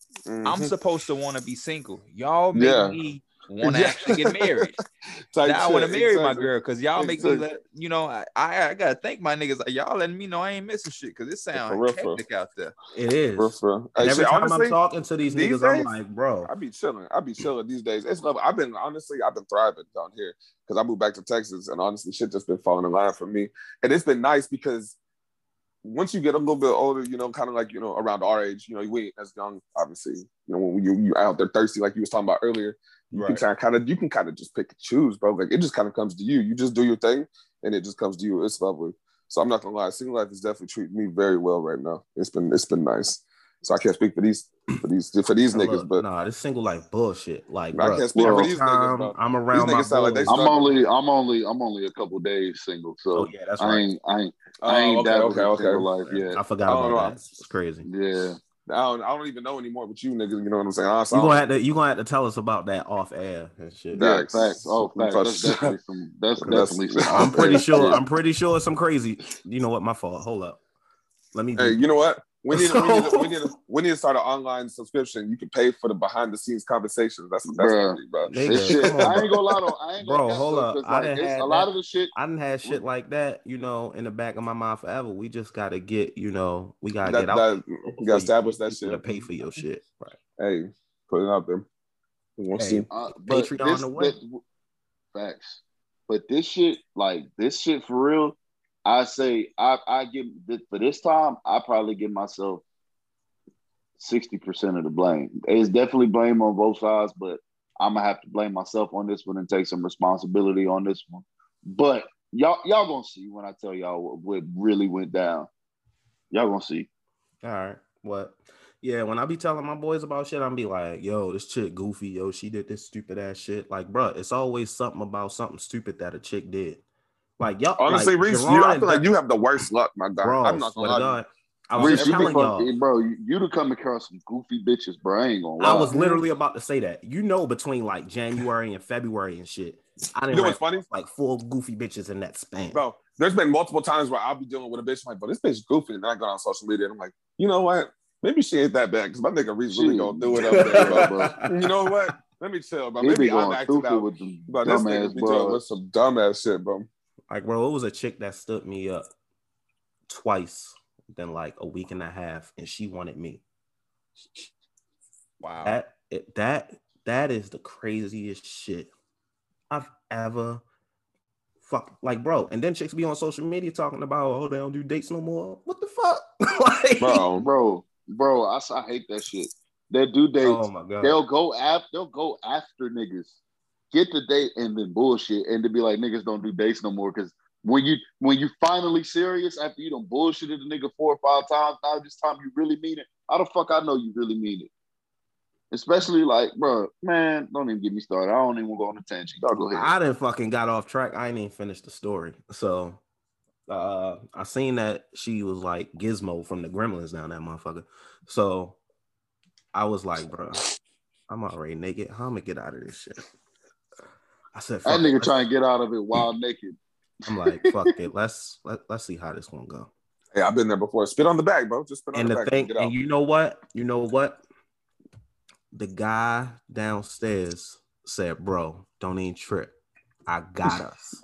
I'm Mhm. supposed to want to be single. Y'all make Yeah. me want to Yeah. actually get married. Type now I want to shit, marry my girl because y'all make Exactly. me let you know. I, I I gotta thank my niggas. Like, y'all letting me know I ain't missing shit because it sounds real, hectic out there. It is. Real, for real. And every shit, time honestly, I'm talking to these these niggas, I'm like, bro, I be chilling. I be chilling these days. It's love. I've been honestly, I've been thriving down here because I moved back to Texas, and honestly, shit just been falling in line for me. And it's been nice because once you get a little bit older, you know, kind of like you know around our age, you know, we ain't as young, obviously. You know, when you you out there thirsty, like you was talking about earlier, you can kind of you can kind of just pick and choose, bro. Like it just kind of comes to you. You just do your thing, and it just comes to you. It's lovely. So I'm not gonna lie, single life is definitely treating me very well right now. It's been it's been nice. So I can't speak for these for these for these niggas, look, but nah, this single life bullshit. Like, I bro, can't speak for every these niggas, bro. I'm around These my niggas sound like they I'm only, I'm only, I'm only a couple days single, so oh yeah, that's I right. ain't, I ain't, Oh, I ain't okay, dabbling okay, okay. single life I yet. forgot I don't about know. that. It's crazy. Yeah, I don't, I don't even know anymore But you niggas. You know what I'm saying? Honestly, You I gonna don't- have to you gonna have to tell us about that off air and shit. yeah, Facts. facts. Oh, facts. For That's sure. definitely some. That's That's- definitely some. I'm pretty sure. I'm pretty sure some crazy. You know what? My fault. Hold up. Let me. Hey, you know what? We need, we, need So- we, need we need to start an online subscription. You can pay for the behind the scenes conversations. That's that's Bruh. what bro. Nigga, This shit, come on, I bro. ain't gonna lie though. I ain't gonna Bro, hold up. I like, done it's had a lot that. of the shit. I didn't have shit like that, you know, in the back of my mind forever. We just gotta get, you know, we gotta That, get out. that, you gotta establish that people to pay for your shit. Right. Hey, put it out there. We want to Hey. see. Uh, Patreon this, the way. that- facts. But this shit, like this shit for real, I say I I give for this time. I probably give myself sixty percent of the blame. It's definitely blame on both sides, but I'm gonna have to blame myself on this one and take some responsibility on this one. But y'all y'all gonna see when I tell y'all what, really went down. Y'all gonna see. All right. What? Yeah, when I be telling my boys about shit, I'm be like, yo, this chick goofy, yo, she did this stupid ass shit. Like, bruh, it's always something about something stupid that a chick did. Like, y'all Honestly, like, Reese, you, I and feel like you have the worst luck, my guy. bro, I'm not gonna lie. you. God. I was Reese, just you telling y'all. bro. You, you to come across some goofy bitches, bro. I ain't gonna lie. I was literally about to say that. You know, between like January and February and shit, I didn't know know what's funny, like four goofy bitches in that span. bro? There's been multiple times where I'll be dealing with a bitch like, but this bitch goofy, and then I go on social media and I'm like, you know what? Maybe she ain't that bad because my nigga Reese really gonna do it up there, bro. bro. you know what? Let me chill, bro. He Maybe be I'm going acting stupid out. with But this dumbass nigga be dealing with bros. some dumbass shit, bro. Like, bro, it was a chick that stood me up twice than like a week and a half, and she wanted me. Wow. That that that is the craziest shit I've ever fuck like, bro. And then chicks be on social media talking about, oh, they don't do dates no more. What the fuck, like, Bro, bro, bro. I hate that shit. They do oh dates. Oh my god, They'll go after. They'll go after niggas. Get the date and then bullshit, and to be like niggas don't do dates no more because when you when you finally serious after you done bullshitted the nigga four or five times, now this time you really mean it. How the fuck I know you really mean it? Especially like, bro, man, don't even get me started. I don't even go on a tangent. Y'all go ahead. I didn't fucking got off track. I ain't even finished the story. So uh I seen that she was like Gizmo from the Gremlins down that motherfucker. So I was like, bro, I'm already naked. How am I get out of this shit? I said, That fuck it. nigga Let's- trying to get out of it while naked. I'm like, fuck it. Let's let, let's see how this one go. Hey, I've been there before. Spit on the back, bro. Just spit on And the, the back. thing, get out. and you know what? You know what? The guy downstairs said, "Bro, don't even trip. I got us."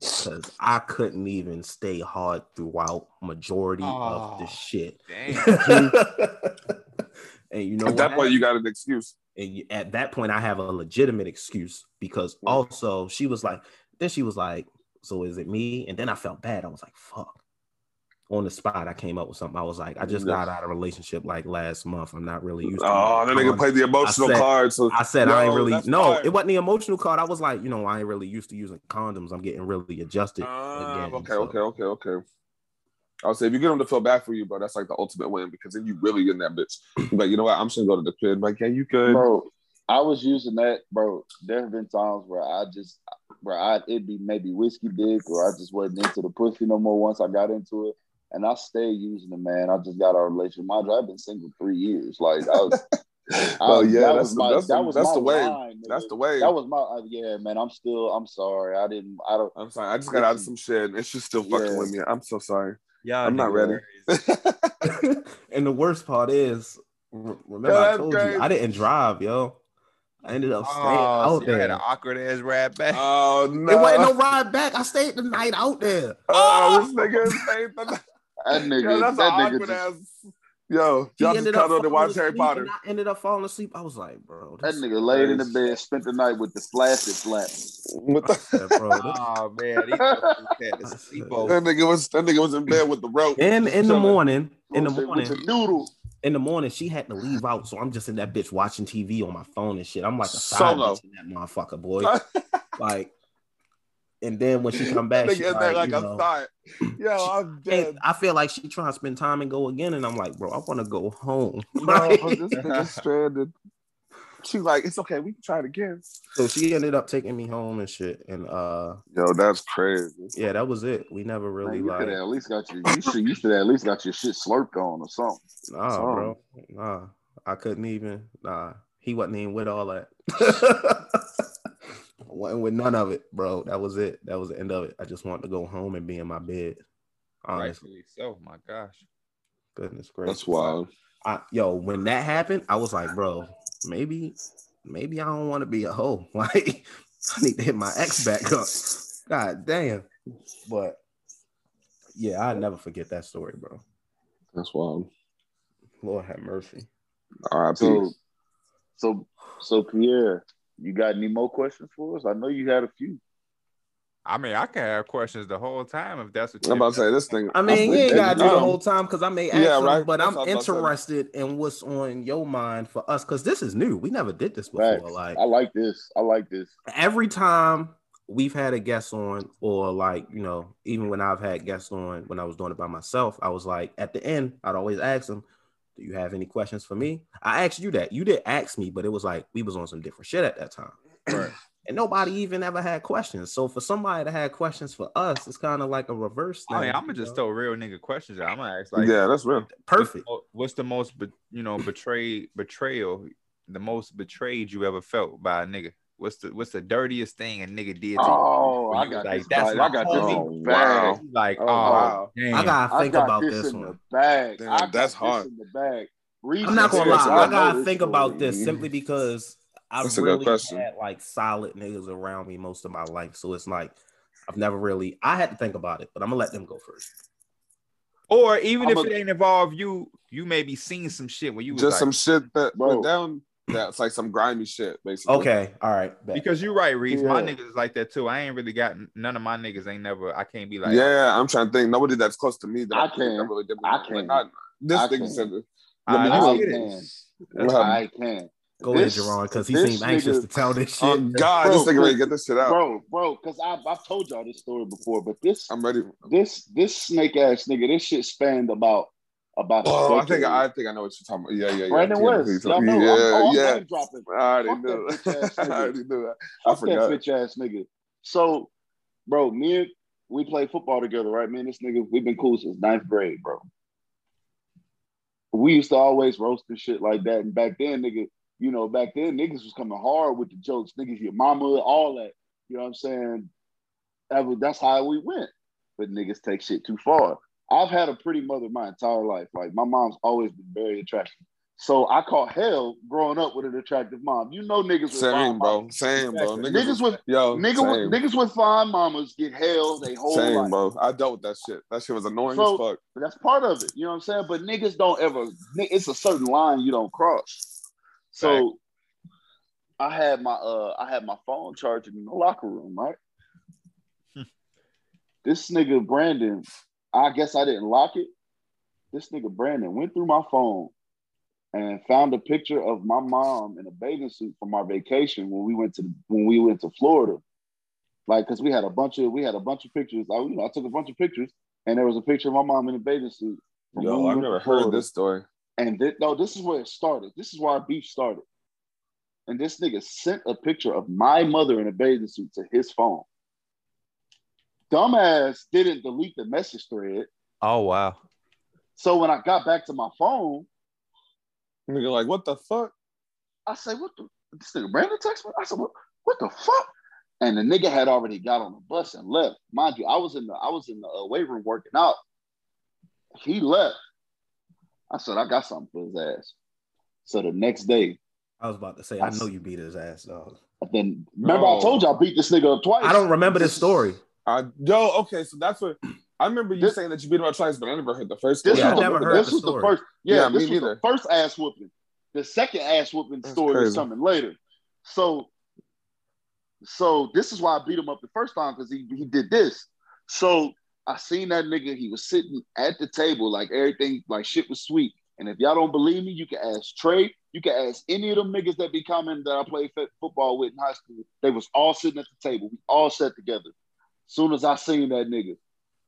Because I couldn't even stay hard throughout majority of the Oh, shit. Damn. and you know At what that point, happened? you got an excuse. And at that point, I have a legitimate excuse because Mm. also she was like, then she was like, so is it me? And then I felt bad. I was like, fuck. On the spot, I came up with something. I was like, I just got out of a relationship like last month. I'm not really used to. Oh, that nigga played the emotional said- card. So I said I ain't really no. fire. It wasn't the emotional card. I was like, you know, I ain't really used to using condoms. I'm getting really adjusted Ah, again. okay, so- okay, okay, okay. I'll say if you get them to feel bad for you, bro, that's like the ultimate win because then you really in that bitch. But you know what? I'm just gonna go to the crib. Like, yeah, you good. Bro, I was using that, bro. There have been times where I just, where I it'd be maybe whiskey dick, or I just wasn't into the pussy no more once I got into it, and I stayed using it, man. I just got a relationship. Mind you, I've been single three years. Like, I was, I- Well, yeah, that that's my, that's, that was that's the way. Line, that's the way. That was my uh, yeah, man. I'm still, I'm sorry. I didn't, I don't. I'm sorry. I just got out of some shit. and It's just still fucking Yeah. with me. I'm so sorry. Y'all I'm not ready. and the worst part is, remember Yeah, I told crazy. you I didn't drive, yo. I ended up staying Oh, out so you had there. an awkward ass ride back. oh no! It wasn't no ride back. I stayed the night out there. Oh, oh! this nigga is saying that. That nigga, Yo, that's that an nigga awkward just, ass. Yo, y'all just ended up cuddled and watched Harry Potter. and I ended up falling asleep. I was like, bro, that this, nigga laid in the bed, spent the night with the flaccid flaps. What the? yeah, bro. this- Oh man, these motherfuckers had to sleep over. That nigga was that nigga was in bed with the rope. in in the morning, in the With morning, the noodle. in the morning, she had to leave out, so I'm just in that bitch watching TV on my phone and shit. I'm like a side Solo. bitch in that motherfucker, boy. like, and then when she come back, Nigga she in there like, like you a know, thought. Yo, I'm dead. I feel like she trying to spend time and go again, and I'm like, bro, I want to go home. No, Like, this nigga stranded. She's like, it's okay, we can try it again. so she ended up taking me home and shit, and uh, Yo, that's crazy. yeah, that was it. We never really Man, you like, at least got your, you should, you should at least got your shit slurped on or something. nah, Some. bro, nah, I couldn't even, nah, he wasn't even with all that. Wasn't with none of it, bro. That was it. That was the end of it. I just wanted to go home and be in my bed. Honestly, Rightfully so. My gosh. goodness gracious. That's wild. I, yo, when that happened, I was like, bro, maybe, maybe I don't want to be a hoe. Like, I need to hit my ex back up. God damn. But yeah, I never forget that story, bro. That's wild. Lord have mercy. All right, So, so, so Pierre, you got any more questions for us? I know you had a few. I mean, I can have questions the whole time if that's what I'm about to say this thing. I mean, you ain't gotta do the whole time because I may ask Yeah, them, but That's I'm what I was about to say. interested in what's on your mind for us because this is new. We never did this before. Facts. Like I like this. I like this. every time we've had a guest on, or like, you know, even when I've had guests on when I was doing it by myself, I was like, at the end, I'd always ask them, Do you have any questions for me? I asked you that. You did ask me, but it was like we was on some different shit at that time. Right. And nobody even ever had questions. So for somebody to have questions for us, it's kind of like a reverse thing. I mean, I'm gonna just know? throw real nigga questions. I'm gonna ask like, yeah, that's real. perfect. What's the most, be- you know, betrayed betrayal, the most betrayed you ever felt by a nigga? What's the what's the dirtiest thing a nigga did to you? Oh, When I got like, this. that's I got this homie. in the Wow. bag. Like, Oh, oh, wow. damn. I gotta I think got about this, this in one. the bag. Damn, I got that's this hard. in the bag. Read I'm not gonna lie. I know gotta think story. about this simply because I've That's a good really had like solid niggas around me most of my life. So it's like I've never really I had to think about it, but I'm gonna let them go first. Or even I'm if a- it ain't involved you, you may be seeing some shit when you was Just like, some shit that Bro. went down. That's like some grimy shit, basically. Okay, all right. bet. because you're right, Reese. My niggas is like that too. I ain't really got none of my niggas ain't never. I can't be like, yeah, I'm trying to think. Nobody that's close to me that I I, think can. really did. I Like, can. not- this I thing can. said it. All I mean, right, I can. What? I can. Go ahead, this- Jerron, because he this seemed anxious nigga- to tell this oh, shit. Oh God, Bro, this nigga ready to get this shit out. Bro, bro, because I've, I've told y'all this story before, but this I'm ready. this this snake ass nigga, this shit spanned about about Oh, I think. I think I know what you're talking about. Yeah, yeah, yeah. Brandon Yeah, West. yeah, Y'all know. Yeah, I'm, oh, I'm yeah. dropping. I already Fuck knew. that I already knew that. I Fuck forgot. that bitch ass nigga. So, bro, me and we play football together, right? Me and this nigga, we've been cool since ninth grade, bro. we used to always roast and shit like that. And back then, nigga, you know, back then niggas was coming hard with the jokes, niggas, your mama, all that. You know what I'm saying? That was, that's how we went. But niggas take shit too far. I've had a pretty mother my entire life. Like my mom's always been very attractive. So I caught hell growing up with an attractive mom. You know niggas with Same, fine bro. mamas. Same, bro. Niggas, Niggas with yo, nigga same. with niggas with fine mamas get hell they whole Same, life. bro. I dealt with that shit. That shit was annoying So- as fuck. But that's part of it. You know what I'm saying? But niggas don't ever. It's a certain line you don't cross. So I had my uh I had my phone charging in the locker room, right? Hmm. this nigga Brandon, I guess I didn't lock it. This nigga Brandon went through my phone and found a picture of my mom in a bathing suit from our vacation when we went to when we went to Florida. Like, cause we had a bunch of we had a bunch of pictures. I, you know, I took a bunch of pictures, and there was a picture of my mom in a bathing suit. Yo, I've never heard this story. And thi- no, this is where it started. This is where our beef started. And this nigga sent a picture of my mother in a bathing suit to his phone. Dumbass didn't delete the message thread. Oh wow. So when I got back to my phone, Nigga, like, what the fuck? I said, "What the? This nigga Brandon text me." I said, "What? What the fuck?" And the nigga had already got on the bus and left. Mind you, I was in the I was in the uh, weight room working out. He left. I said, "I got something for his ass." So the next day, I was about to say, I know you beat his ass, dog. then remember I told you I beat this nigga up twice. I don't remember this story. I yo, okay, so that's what I remember you This- saying that you beat him up twice, but I never heard the first This story. Yeah, I was, never the, heard this the was the first. Yeah, Yeah, me this was neither. the first ass whooping. The second ass whooping That's story is coming later. So, so this is why I beat him up the first time because he he did this. So I seen that nigga. He was sitting at the table like everything like shit was sweet. And if y'all don't believe me, you can ask Trey. You can ask any of them niggas that be coming that I played f- football with in high school. They was all sitting at the table. We all sat together. Soon as I seen that nigga,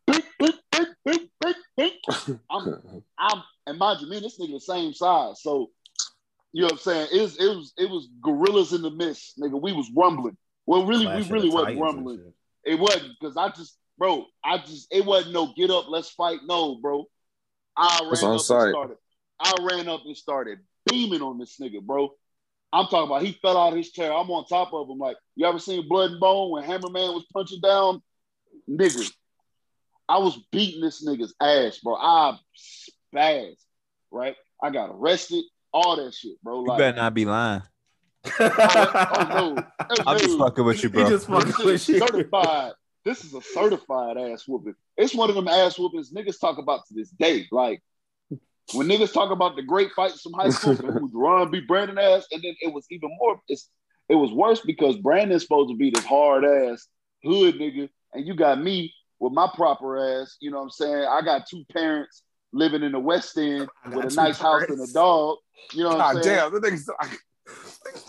beep, beep, beep, beep, beep, beep. I'm I'm and mind you, me and this nigga the same size. So you know what I'm saying? It was it was it was gorillas in the mist, nigga. We was rumbling. Well, really, Clash we really the wasn't Titans rumbling. It wasn't because I just, bro, I just it wasn't no get up, let's fight. No, bro. I ran That's up on and started. I ran up and started beaming on this nigga, bro. I'm talking about he fell out of his chair. I'm on top of him. Like, you ever seen Blood and Bone when Hammerman was punching down? Nigga, I was beating this nigga's ass, bro. I spazzed, right? I got arrested, all that shit, bro. You better not be lying. oh no, Oh, I'm just fucking with you, He bro. just fucking This with is you. certified. This is a certified ass whooping. It's one of them ass whoopings niggas talk about to this day. Like when niggas talk about the great fights from high school, it was Ron B. Brandon ass, and then it was even more. It's it was worse because Brandon's supposed to be this hard ass hood nigga, and you got me with my proper ass. You know what I'm saying? I got two parents living in the West End with a two nice house and a dog. You know what I'm ah, saying? damn, the nigga's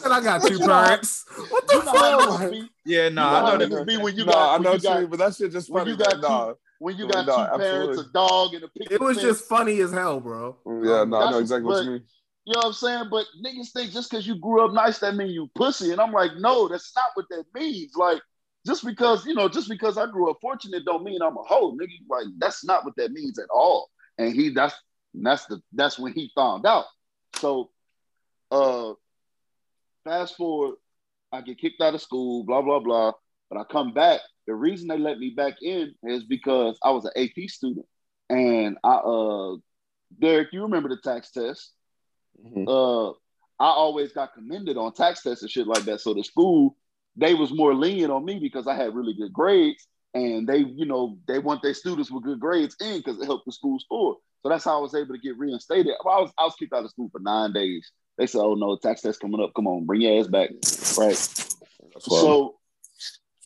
And I got two You parents. What the You know how fuck? niggas Yeah, you no, know I how know that. niggas be when you no, got I know you what you got mean, but that shit just funny. you got but nah. When you got no, two parents, a dog, and a picket It was fence, just funny as hell, bro. Yeah, no, I know That's- exactly what you mean. You know what I'm saying? But niggas think just because you grew up nice, that mean you pussy. And I'm like, no, that's not what that means. Like, just because, you know, just because I grew up fortunate don't mean I'm a hoe, nigga. Like, that's not what that means at all. And he that's that's the that's when he found out. So uh fast forward, I get kicked out of school, blah, blah, blah. But I come back. The reason they let me back in is because I was an AP student. And I uh Derek, you remember the TAKS test? Mhm. uh, I always got commended on TAKS tests and shit like that. So the school, they was more lenient on me because I had really good grades, and they, you know, they want their students with good grades in because it helped the school score. So that's how I was able to get reinstated. I was I was kicked out of school for nine days. They said, "Oh no, TAKS test coming up. Come on, bring your ass back." Right. So,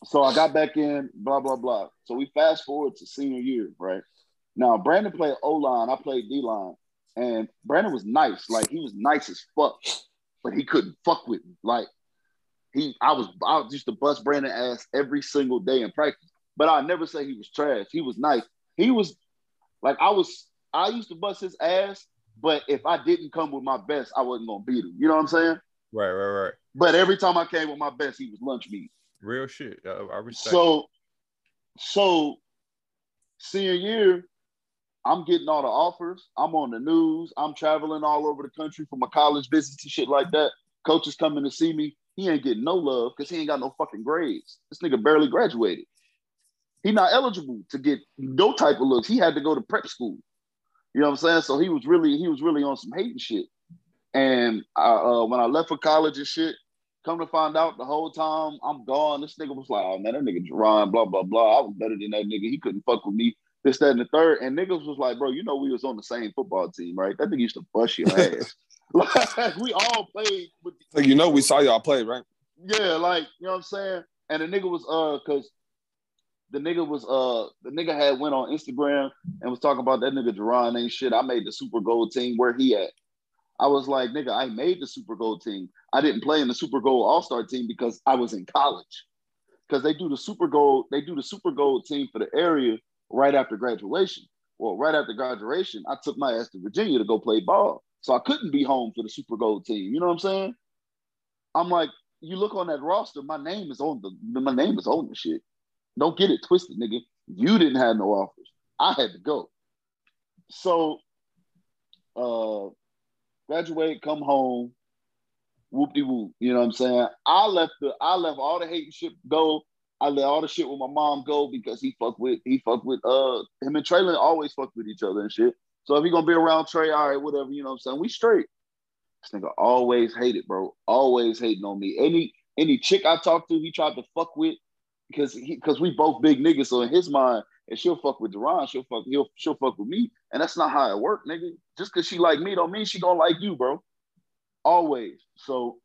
so I got back in, blah blah blah. So we fast forward to senior year, right? Now Brandon played O line, I played D line, and Brandon was nice, like he was nice as fuck, but he couldn't fuck with me. Like he, I was, I used to bust Brandon ass every single day in practice, but I never say he was trash. He was nice. He was like I was. I used to bust his ass, but if I didn't come with my best, I wasn't gonna beat him. You know what I'm saying? Right, right, right. But every time I came with my best, he was lunch meat. Real shit. I, I respect. So, so senior year, I'm getting all the offers. I'm on the news. I'm traveling all over the country for my college visits and shit like that. Coaches coming to see me. He ain't getting no love because he ain't got no fucking grades. This nigga barely graduated. He not eligible to get no type of looks. He had to go to prep school. You know what I'm saying? So he was really he was really on some hating shit. And I, uh, when I left for college and shit, come to find out the whole time I'm gone, this nigga was like, oh man, that nigga Jerron, blah, blah, blah. I was better than that nigga. He couldn't fuck with me. This, that, and the third. And niggas was like, bro, you know we was on the same football team, right? That nigga used to bust your ass. like we all played with Like, you know, we saw y'all play, right? yeah, like you know what I'm saying. And the nigga was uh, cause the nigga was uh, the nigga had went on Instagram and was talking about that nigga Jerron ain't shit. I made the Super Gold team. Where he at? I was like, nigga, I made the Super Gold team. I didn't play in the Super Gold All Star team because I was in college. Because they do the Super Gold, they do the Super Gold team for the area right after graduation. Well, right after graduation, I took my ass to Virginia to go play ball. So I couldn't be home for the Super Gold team. You know what I'm saying? I'm like, you look on that roster, my name is on the my name is on the shit. Don't get it twisted, nigga. You didn't have no offers. I had to go. So uh graduate, come home, whoop de whoop. You know what I'm saying? I left the I left all the hating shit go. I let all the shit with my mom go because he fucked with he fucked with uh him and Traylon always fucked with each other and shit. So if he gonna be around Trey, all right, whatever, you know what I'm saying? We straight. This nigga always hated, bro. Always hating on me. Any any chick I talked to, he tried to fuck with because he because we both big niggas. So in his mind, if she'll fuck with Deron, she'll fuck he'll she'll fuck with me. And that's not how it work, nigga. Just cause she like me don't mean she gonna like you, bro. Always. So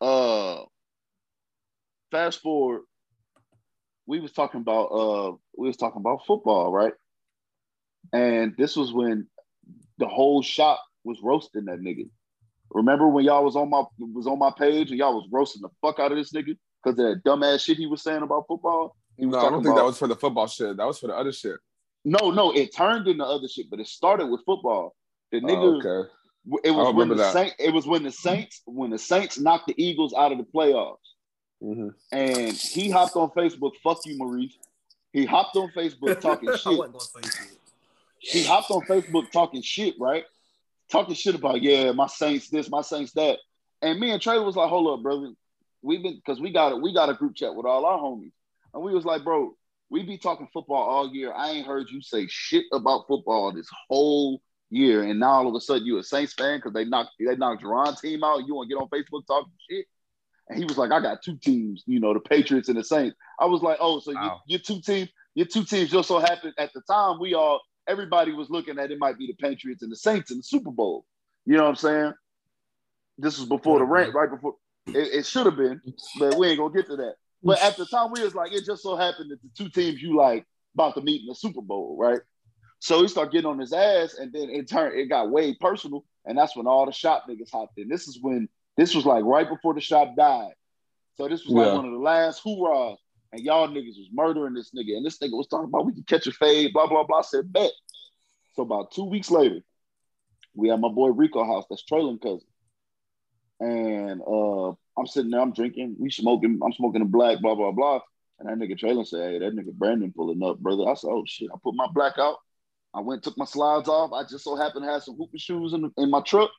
uh fast forward, we was talking about uh we was talking about football, right? And this was when the whole shop was roasting that nigga. Remember when y'all was on my was on my page and y'all was roasting the fuck out of this nigga because of that dumbass shit he was saying about football? He was No, I don't think that was for the football shit. That was for the other shit. No, no, it turned into other shit, but it started with football. The Oh, nigga, okay. it was when the that. Saint, it was when the Saints when the Saints knocked the Eagles out of the playoffs, hmm and he hopped on Facebook. Fuck you, Maurice. He hopped on Facebook talking I shit. wasn't gonna shit. He hopped on Facebook talking shit, right? Talking shit about yeah, my Saints this, my Saints that, and me and Trey was like, hold up, brother. We've been because we got it. We got a group chat with all our homies, and we was like, bro, we be talking football all year. I ain't heard you say shit about football this whole year, and now all of a sudden you a Saints fan because they knocked they knocked Jerron's team out. You want to get on Facebook talking shit? And he was like, I got two teams, you know, the Patriots and the Saints. I was like, oh, so Wow. your, your two teams, your two teams just so happened at the time we all everybody was looking at it might be the Patriots and the Saints in the Super Bowl. You know what I'm saying? This was before the rant, right before it, it should have been, but we ain't gonna get to that. But at the time, we was like, it just so happened that the two teams you like about to meet in the Super Bowl, right? So he started getting on his ass, and then it turned, it got way personal, and that's when all the shop niggas hopped in. This is when this was like right before the shop died. So this was like Yeah. one of the last hoorahs, and y'all niggas was murdering this nigga, and this nigga was talking about we can catch a fade, blah blah blah. I said bet. So about two weeks later, we had my boy Rico house. That's Traylon cousin, and uh, I'm sitting there, I'm drinking, we smoking, I'm smoking a black, blah blah blah. And that nigga Traylon said, "Hey, that nigga Brandon pulling up, brother." I said, "Oh shit!" I put my black out. I went, took my slides off. I just so happened to have some hooping shoes in, in my truck.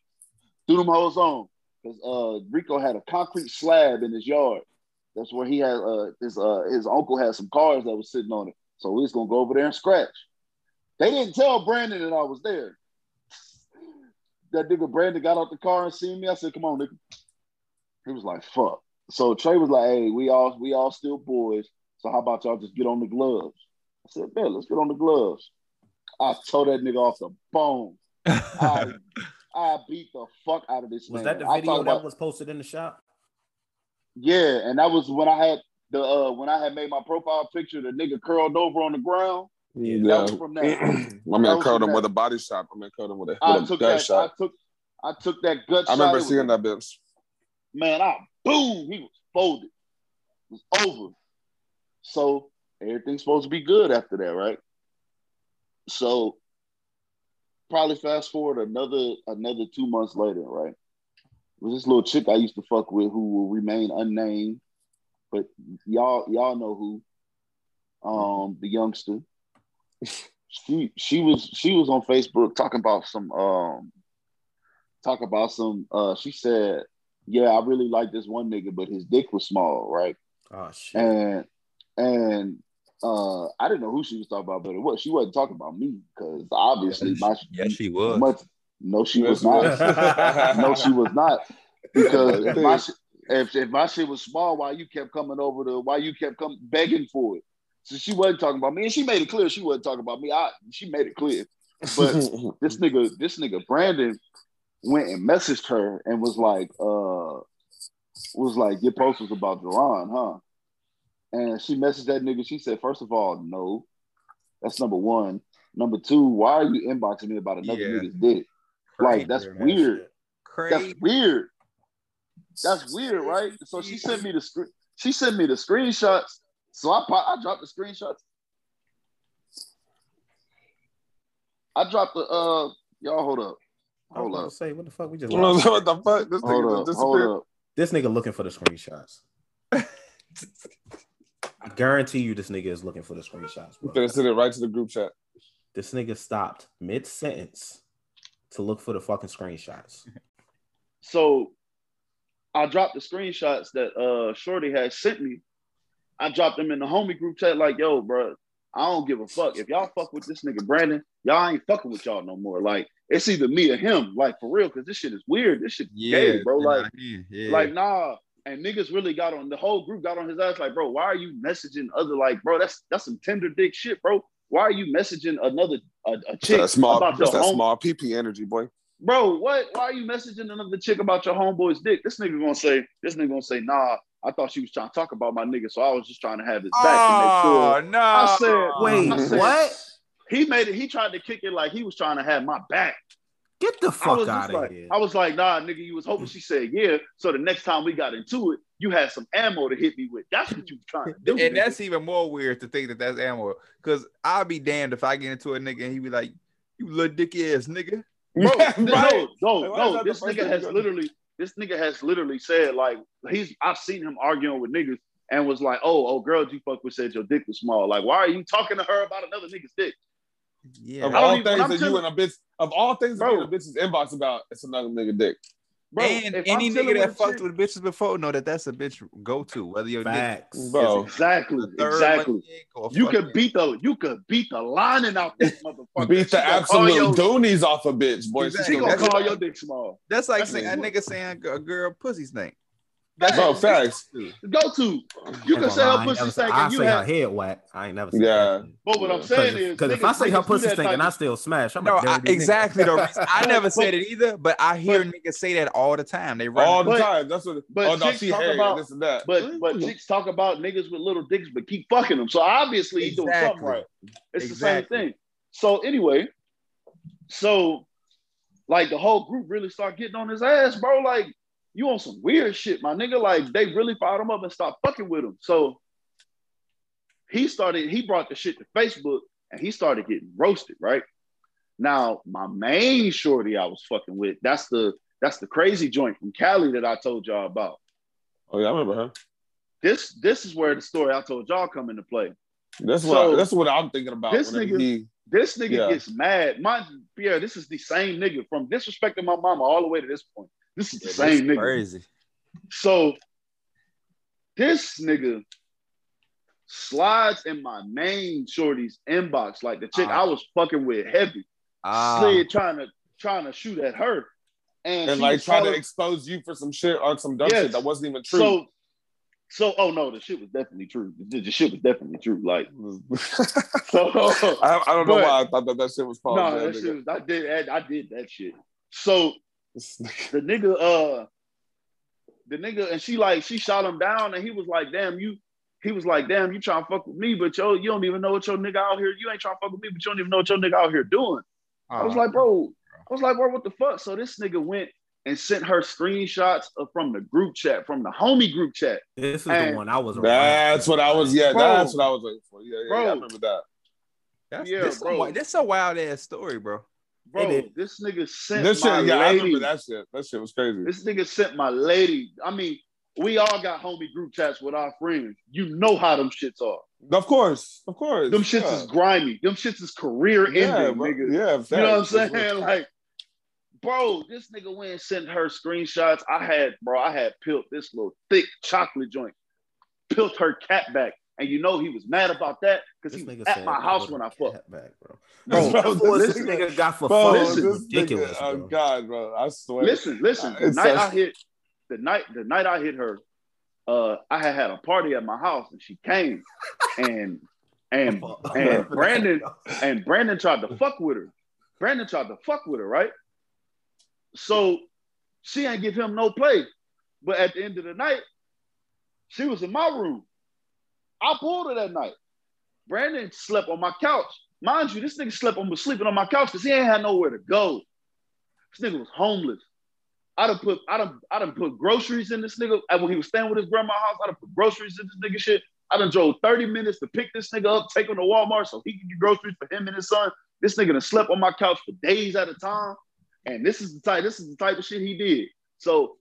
Threw them hoes on because uh, Rico had a concrete slab in his yard. That's where he had uh, his uh, his uncle had some cars that was sitting on it. So we was gonna go over there and scratch. They didn't tell Brandon that I was there. That nigga Brandon got out the car and seen me. I said, "Come on, nigga." He was like, "Fuck." So Trey was like, "Hey, we all we all still boys. So how about y'all just get on the gloves?" I said, man, let's get on the gloves." I tore that nigga off the bone. I, I beat the fuck out of this Was man. that the video that about- was posted in the shop? yeah, and that was when I had the uh when I had made my profile picture, the nigga curled over on the ground. Yeah. That was from that. My That man curled from him with that. a body shot. My man curled him with a, I with a took gun that. shot. I took I took that gut shot. I remember It was seeing a- that bitch. Man, I boom, he was folded. It was over. So everything's supposed to be good after that, right? So probably fast forward another another two months later, right? Was this little chick I used to fuck with who will remain unnamed, but y'all y'all know who. Um, the youngster. she she was she was on Facebook talking about some um talk about some uh she said, Yeah, I really like this one nigga, but his dick was small, right? Oh shit. And and uh I didn't know who she was talking about, but it was she wasn't talking about me because obviously my Yeah, she was. much no she was Yes, not. yes. no, she was not. Because if my, shit, if, if my shit was small, why you kept coming over to, why you kept coming begging for it? So she wasn't talking about me, and she made it clear she wasn't talking about me. I, she made it clear. But this nigga, this nigga Brandon went and messaged her and was like, uh, was like, your post was about Duran, huh? And she messaged that nigga. She said, first of all, no. That's number one. Number two, why are you inboxing me about another Yeah. nigga's dick? Like that's weird. Crazy. That's weird. That's weird, right? So she sent me the screen. She sent me the screenshots. So I I dropped the screenshots. I dropped the uh y'all hold up. I was Hold about up. to say, what the fuck? We just what the fuck? This Hold nigga up. just Hold disappeared. up. This nigga looking for the screenshots. I guarantee you, this nigga is looking for the screenshots, I'm bro. gonna send it right to the group chat. This nigga stopped mid sentence to look for the fucking screenshots. So I dropped the screenshots that uh Shorty had sent me. I dropped them in the homie group chat, like, yo, bro, I don't give a fuck. If y'all fuck with this nigga Brandon, y'all ain't fucking with y'all no more. Like, it's either me or him, like for real, because this shit is weird. This shit Yeah, gay, bro. Like, yeah. like, nah. And niggas really got on the whole group got on his ass, like, bro, why are you messaging other like, bro, that's that's some tender dick shit, bro. Why are you messaging another a, a chick That small, about your that home, small PP energy, boy. bro? What? Why are you messaging another chick about your homeboy's dick? This nigga gonna say, this nigga gonna say, nah. I thought she was trying to talk about my nigga, so I was just trying to have his back to Oh sure. no! I said, Wait, I said- what? He made it. He tried to kick it like he was trying to have my back. Get the fuck out of like, here. I was like, nah, nigga, you was hoping she said yeah. So the next time we got into it, you had some ammo to hit me with. That's what you was trying to do. and nigga. that's even more weird to think that that's ammo. Because I'll be damned if I get into a nigga and he be like, "You little dick ass nigga." Bro, Right. no, no, why no. that This nigga has you go to? literally, this nigga has literally said like he's. I've seen him arguing with niggas and was like, oh, oh, girl, you fuck with said your dick was small. Like, why are you talking to her about another nigga's dick? Yeah. Of all even- things that you and a bitch, of all things that Bro. you a bitch's inbox about, it's another nigga dick. Bro, and any I'm nigga that with fucked chick- with bitches before know that that's a bitch go to. Whether your dick Facts. Bro. exactly, is a third exactly. leg dick or You fucking- could beat the, you could beat the lining out this motherfucker. Beat the gonna call absolute your- doonies off a bitch, boy. Exactly. She gonna That's call your dick small. That's like That's saying a nigga saying a girl pussy stink. Bro, facts. Go to. You can gonna say her ain't pussy never stank I and you say her have. head wet. I ain't never said Yeah. that. But what I'm saying is, Because if I say her niggas do pussy that and I still smash, I'm No, a I, dirty nigga. exactly. The I never said it either, but I hear but- niggas say that all the time. They run. All the But- time. That's what. but oh no, chicks she talk hairy about- this and that. But mm-hmm. but chicks talk about niggas with little dicks, but keep fucking them. So obviously he's doing something right. It's Exactly. the same thing. So anyway, so like the whole group really start getting on his ass, bro. Like you on some weird shit, my nigga. Like they really fired him up and stopped fucking with him. So he started. He brought the shit to Facebook and he started getting roasted. Right now, my main shorty I was fucking with. That's the that's the crazy joint from Cali that I told y'all about. oh yeah, I remember her. This this is where the story I told y'all come into play. That's what. So, I, that's what I'm thinking about. this nigga- he- This nigga Yeah. gets mad. My Pierre, this is the same nigga from disrespecting my mama all the way to this point. This is the Yeah, same nigga. Crazy. So this nigga slides in my main shorty's inbox, like the chick Ah. I was fucking with heavy, Ah, slid trying to trying to shoot at her, and, and she like was try to expose you for some shit or some dumb Yes. shit that wasn't even true. So, so oh no, the shit was definitely true. The, the shit was definitely true. Like so. I, I don't know why I thought that that shit was false. no, man, that nigga. shit was, I did I did that shit. So the nigga uh the nigga and she like she shot him down and he was like damn you he was like damn you trying to fuck with me but yo you don't even know what your nigga out here you ain't trying to fuck with me but you don't even know what your nigga out here doing I was ah. like bro I was like bro what the fuck so this nigga went and sent her screenshots from the group chat from the homie group chat This is And the one I was. around. That's what I was. Yeah, Bro. that's what I was waiting for. Yeah, yeah, yeah, I remember that. That's, Yeah, this, bro. A, wi- this a wild ass story, bro. Bro this nigga sent This my shit, yeah, I lady remember that shit. That shit was crazy. this nigga sent my lady I mean we all got homie group chats with our friends. You know how them shits are. Of course, of course. Them shits yeah. is grimy. Them shits is career ending, yeah, bro. nigga. Yeah, You know what I'm saying? Like, bro, this nigga went and sent her screenshots. I had, bro, I had peeled this little thick chocolate joint, peeled her cat back. And you know he was mad about that because he was at said my house when I cat fucked. back, bro. Bro, Bro, What this this nigga- nigga got for Bro, fun this is nigga- ridiculous, oh bro. God, bro, I swear. Listen, listen. The It's night a- I hit, the night, the night I hit her, uh, I had had a party at my house and she came, and and and Brandon and Brandon tried to fuck with her. Brandon tried to fuck with her, right? So she ain't give him no play. But at the end of the night, she was in my room. I pulled her that night. Brandon slept on my couch. Mind you, this nigga slept on was sleeping on my couch because he ain't had nowhere to go. This nigga was homeless. I done put I done I done put groceries in this nigga. When he was staying with his grandma's house, I done put groceries in this nigga shit. I done drove 30 minutes to pick this nigga up, take him to Walmart so he can get groceries for him and his son. This nigga done slept on my couch for days at a time. And this is the type, this is the type of shit he did. So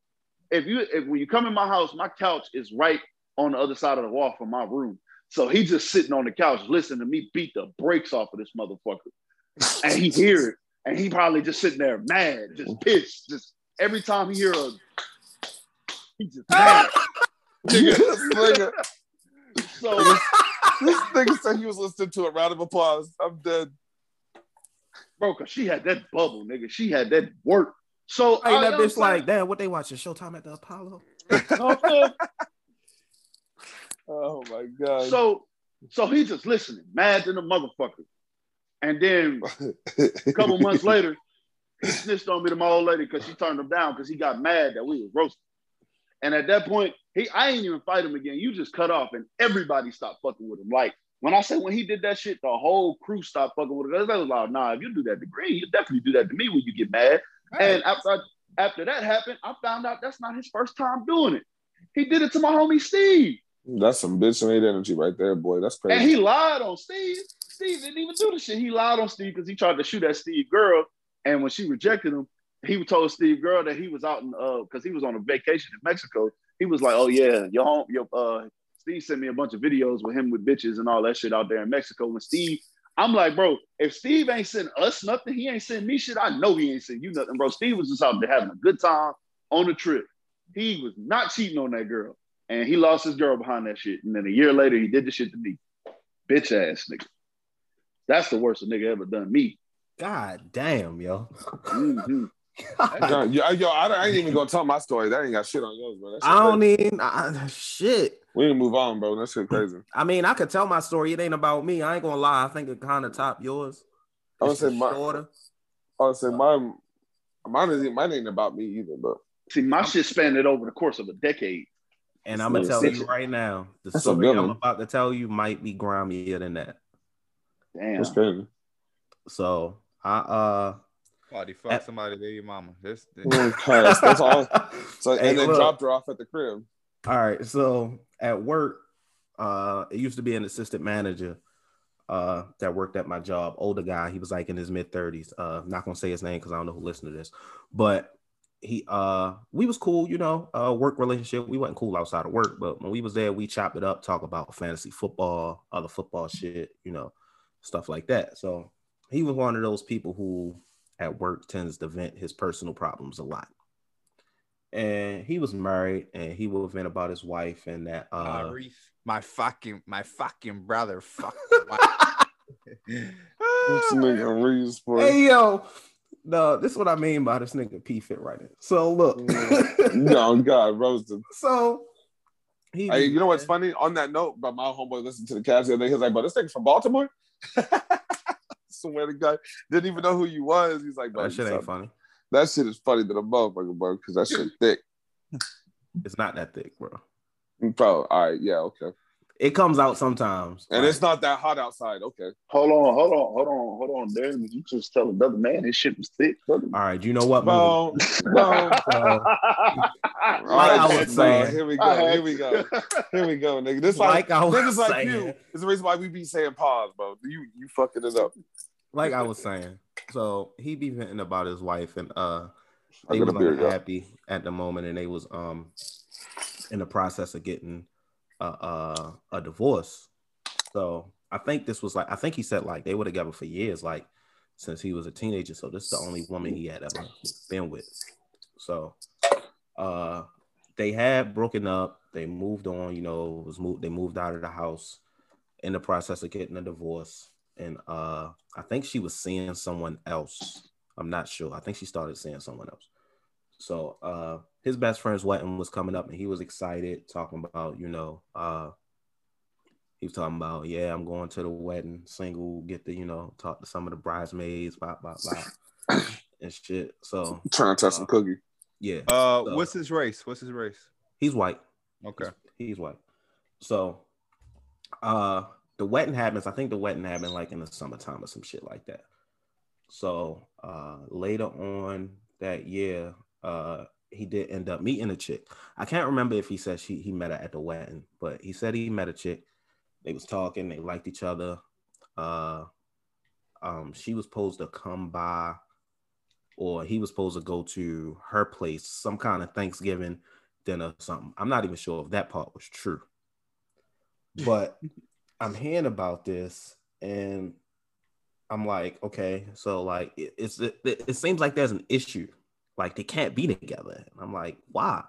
if you if when you come in my house, my couch is right on the other side of the wall from my room. So he just sitting on the couch listening to me beat the brakes off of this motherfucker. And he hear it. And he probably just sitting there mad, just pissed. Just every time he hear a he just mad. this nigga, So this nigga said he was listening to a round of applause. I'm dead. bro, cause she had that bubble, nigga. She had that work. So Ain't I- that bitch like, damn, what they watching? Showtime at the Apollo? Oh my god. so so he just listening, mad to the motherfucker. And then a couple months later, he snitched on me to my old lady because she turned him down because he got mad that we was roasting. And at that point, he I ain't even fight him again. You just cut off, and everybody stopped fucking with him. Like when I say when he did that shit, the whole crew stopped fucking with him. That was like, nah, if you do that to Green, you definitely do that to me when you get mad. And after after that happened, I found out that's not his first time doing it. He did it to my homie Steve. That's some bitch made energy right there, boy. That's crazy. And he lied on Steve. Steve didn't even do the shit. He lied on Steve because he tried to shoot at Steve girl. And when she rejected him, he told Steve girl that he was out in uh because he was on a vacation in Mexico. He was like, Oh yeah, your home your uh Steve sent me a bunch of videos with him with bitches and all that shit out there in Mexico. When Steve, I'm like, bro, if Steve ain't sent us nothing, he ain't sent me shit. I know he ain't sent you nothing, bro. Steve was just out there having a good time on the trip. He was not cheating on that girl. And he lost his girl behind that shit. And then a year later, he did the shit to me. Bitch ass nigga. That's the worst a nigga ever done me. God damn, yo. Mhm. God, yo, yo, I, I ain't even gonna tell my story. That ain't got shit on yours, bro. I don't crazy. even I, shit. We need to move on, bro. That shit crazy. I mean, I could tell my story. It ain't about me. I ain't gonna lie. I think it kind of top yours. I would It's say my- shorter. I would say mine, mine isn't mine ain't about me either, but See, my shit spanned it over the course of a decade. And I'm gonna tell a- you right now, the that's story I'm about to tell you might be grimier than that. Damn. that's crazy. So I uh Why they fuck somebody, they your mama. This, this. That's, that's all. So, Hey, and then look. dropped her off at the crib. All right, so at work, uh, it used to be an assistant manager uh that worked at my job. Older guy, he was like in his mid thirties. Uh, not gonna say his name because I don't know who listened to this, but he uh we was cool, you know, uh work relationship. We wasn't cool outside of work, but when we was there, we chopped it up, talk about fantasy football, other football shit, you know, stuff like that. So he was one of those people who at work tends to vent his personal problems a lot. And he was married and he would vent about his wife and that Uh, Reese, my fucking, my fucking brother, fuck. This nigga Reese, boy. Hey yo, no, this is what I mean by this nigga P fit right here. So look, mm. no, God, roasted. so he, Hey, you know what's funny? On that note, but my homeboy listened to the cast the other day. He was like, "But this nigga's from Baltimore." Swear to God, didn't even know who you was. He's like, "Bro, That shit ain't suck." funny. That shit is funny to the motherfucker, bro, because that shit thick, It's not that thick, bro. bro. All right, yeah, okay. It comes out sometimes, And like, it's not that hot outside. Okay, Hold on, hold on, hold on, hold on, Darren. You just tell another man his shit was thick. brother. all right. You know what? bro, bro. All All Like I was saying. here we go, here we go, here we go, nigga. This like, Like I was niggas like you is the reason why we be saying pause, bro. You you fucking it up. like I was saying. So he be venting about his wife and uh they got was a beard, unhappy at the moment and they was um in the process of getting a a, a divorce. So I think this was like I think he said like they were together for years, like since he was a teenager. So this is the only woman he had ever been with. So uh they had broken up, they moved on, you know, was moved they moved out of the house in the process of getting a divorce. And uh I think she was seeing someone else. I'm not sure. I think she started seeing someone else. So uh his best friend's wedding was coming up and he was excited talking about, you know, uh he was talking about, yeah, I'm going to the wedding, single, get to, you know, talk to some of the bridesmaids, blah, blah, blah, and shit. So Trying to test some cookie. yeah. Uh, So- what's his race? What's his race? He's white. Okay. He's white. So uh the wedding happens. I think the wedding happened like in the summertime or some shit like that. So uh later on that year, uh he did end up meeting a chick. I can't remember if he said she he met her at the wedding, but he said he met a chick. They was talking, they liked each other. Uh um she was supposed to come by or he was supposed to go to her place, some kind of Thanksgiving dinner or something. I'm not even sure if that part was true. But I'm hearing about this and I'm like, okay, so like it, it's it, it seems like there's an issue. Like they can't be together. And I'm like, why?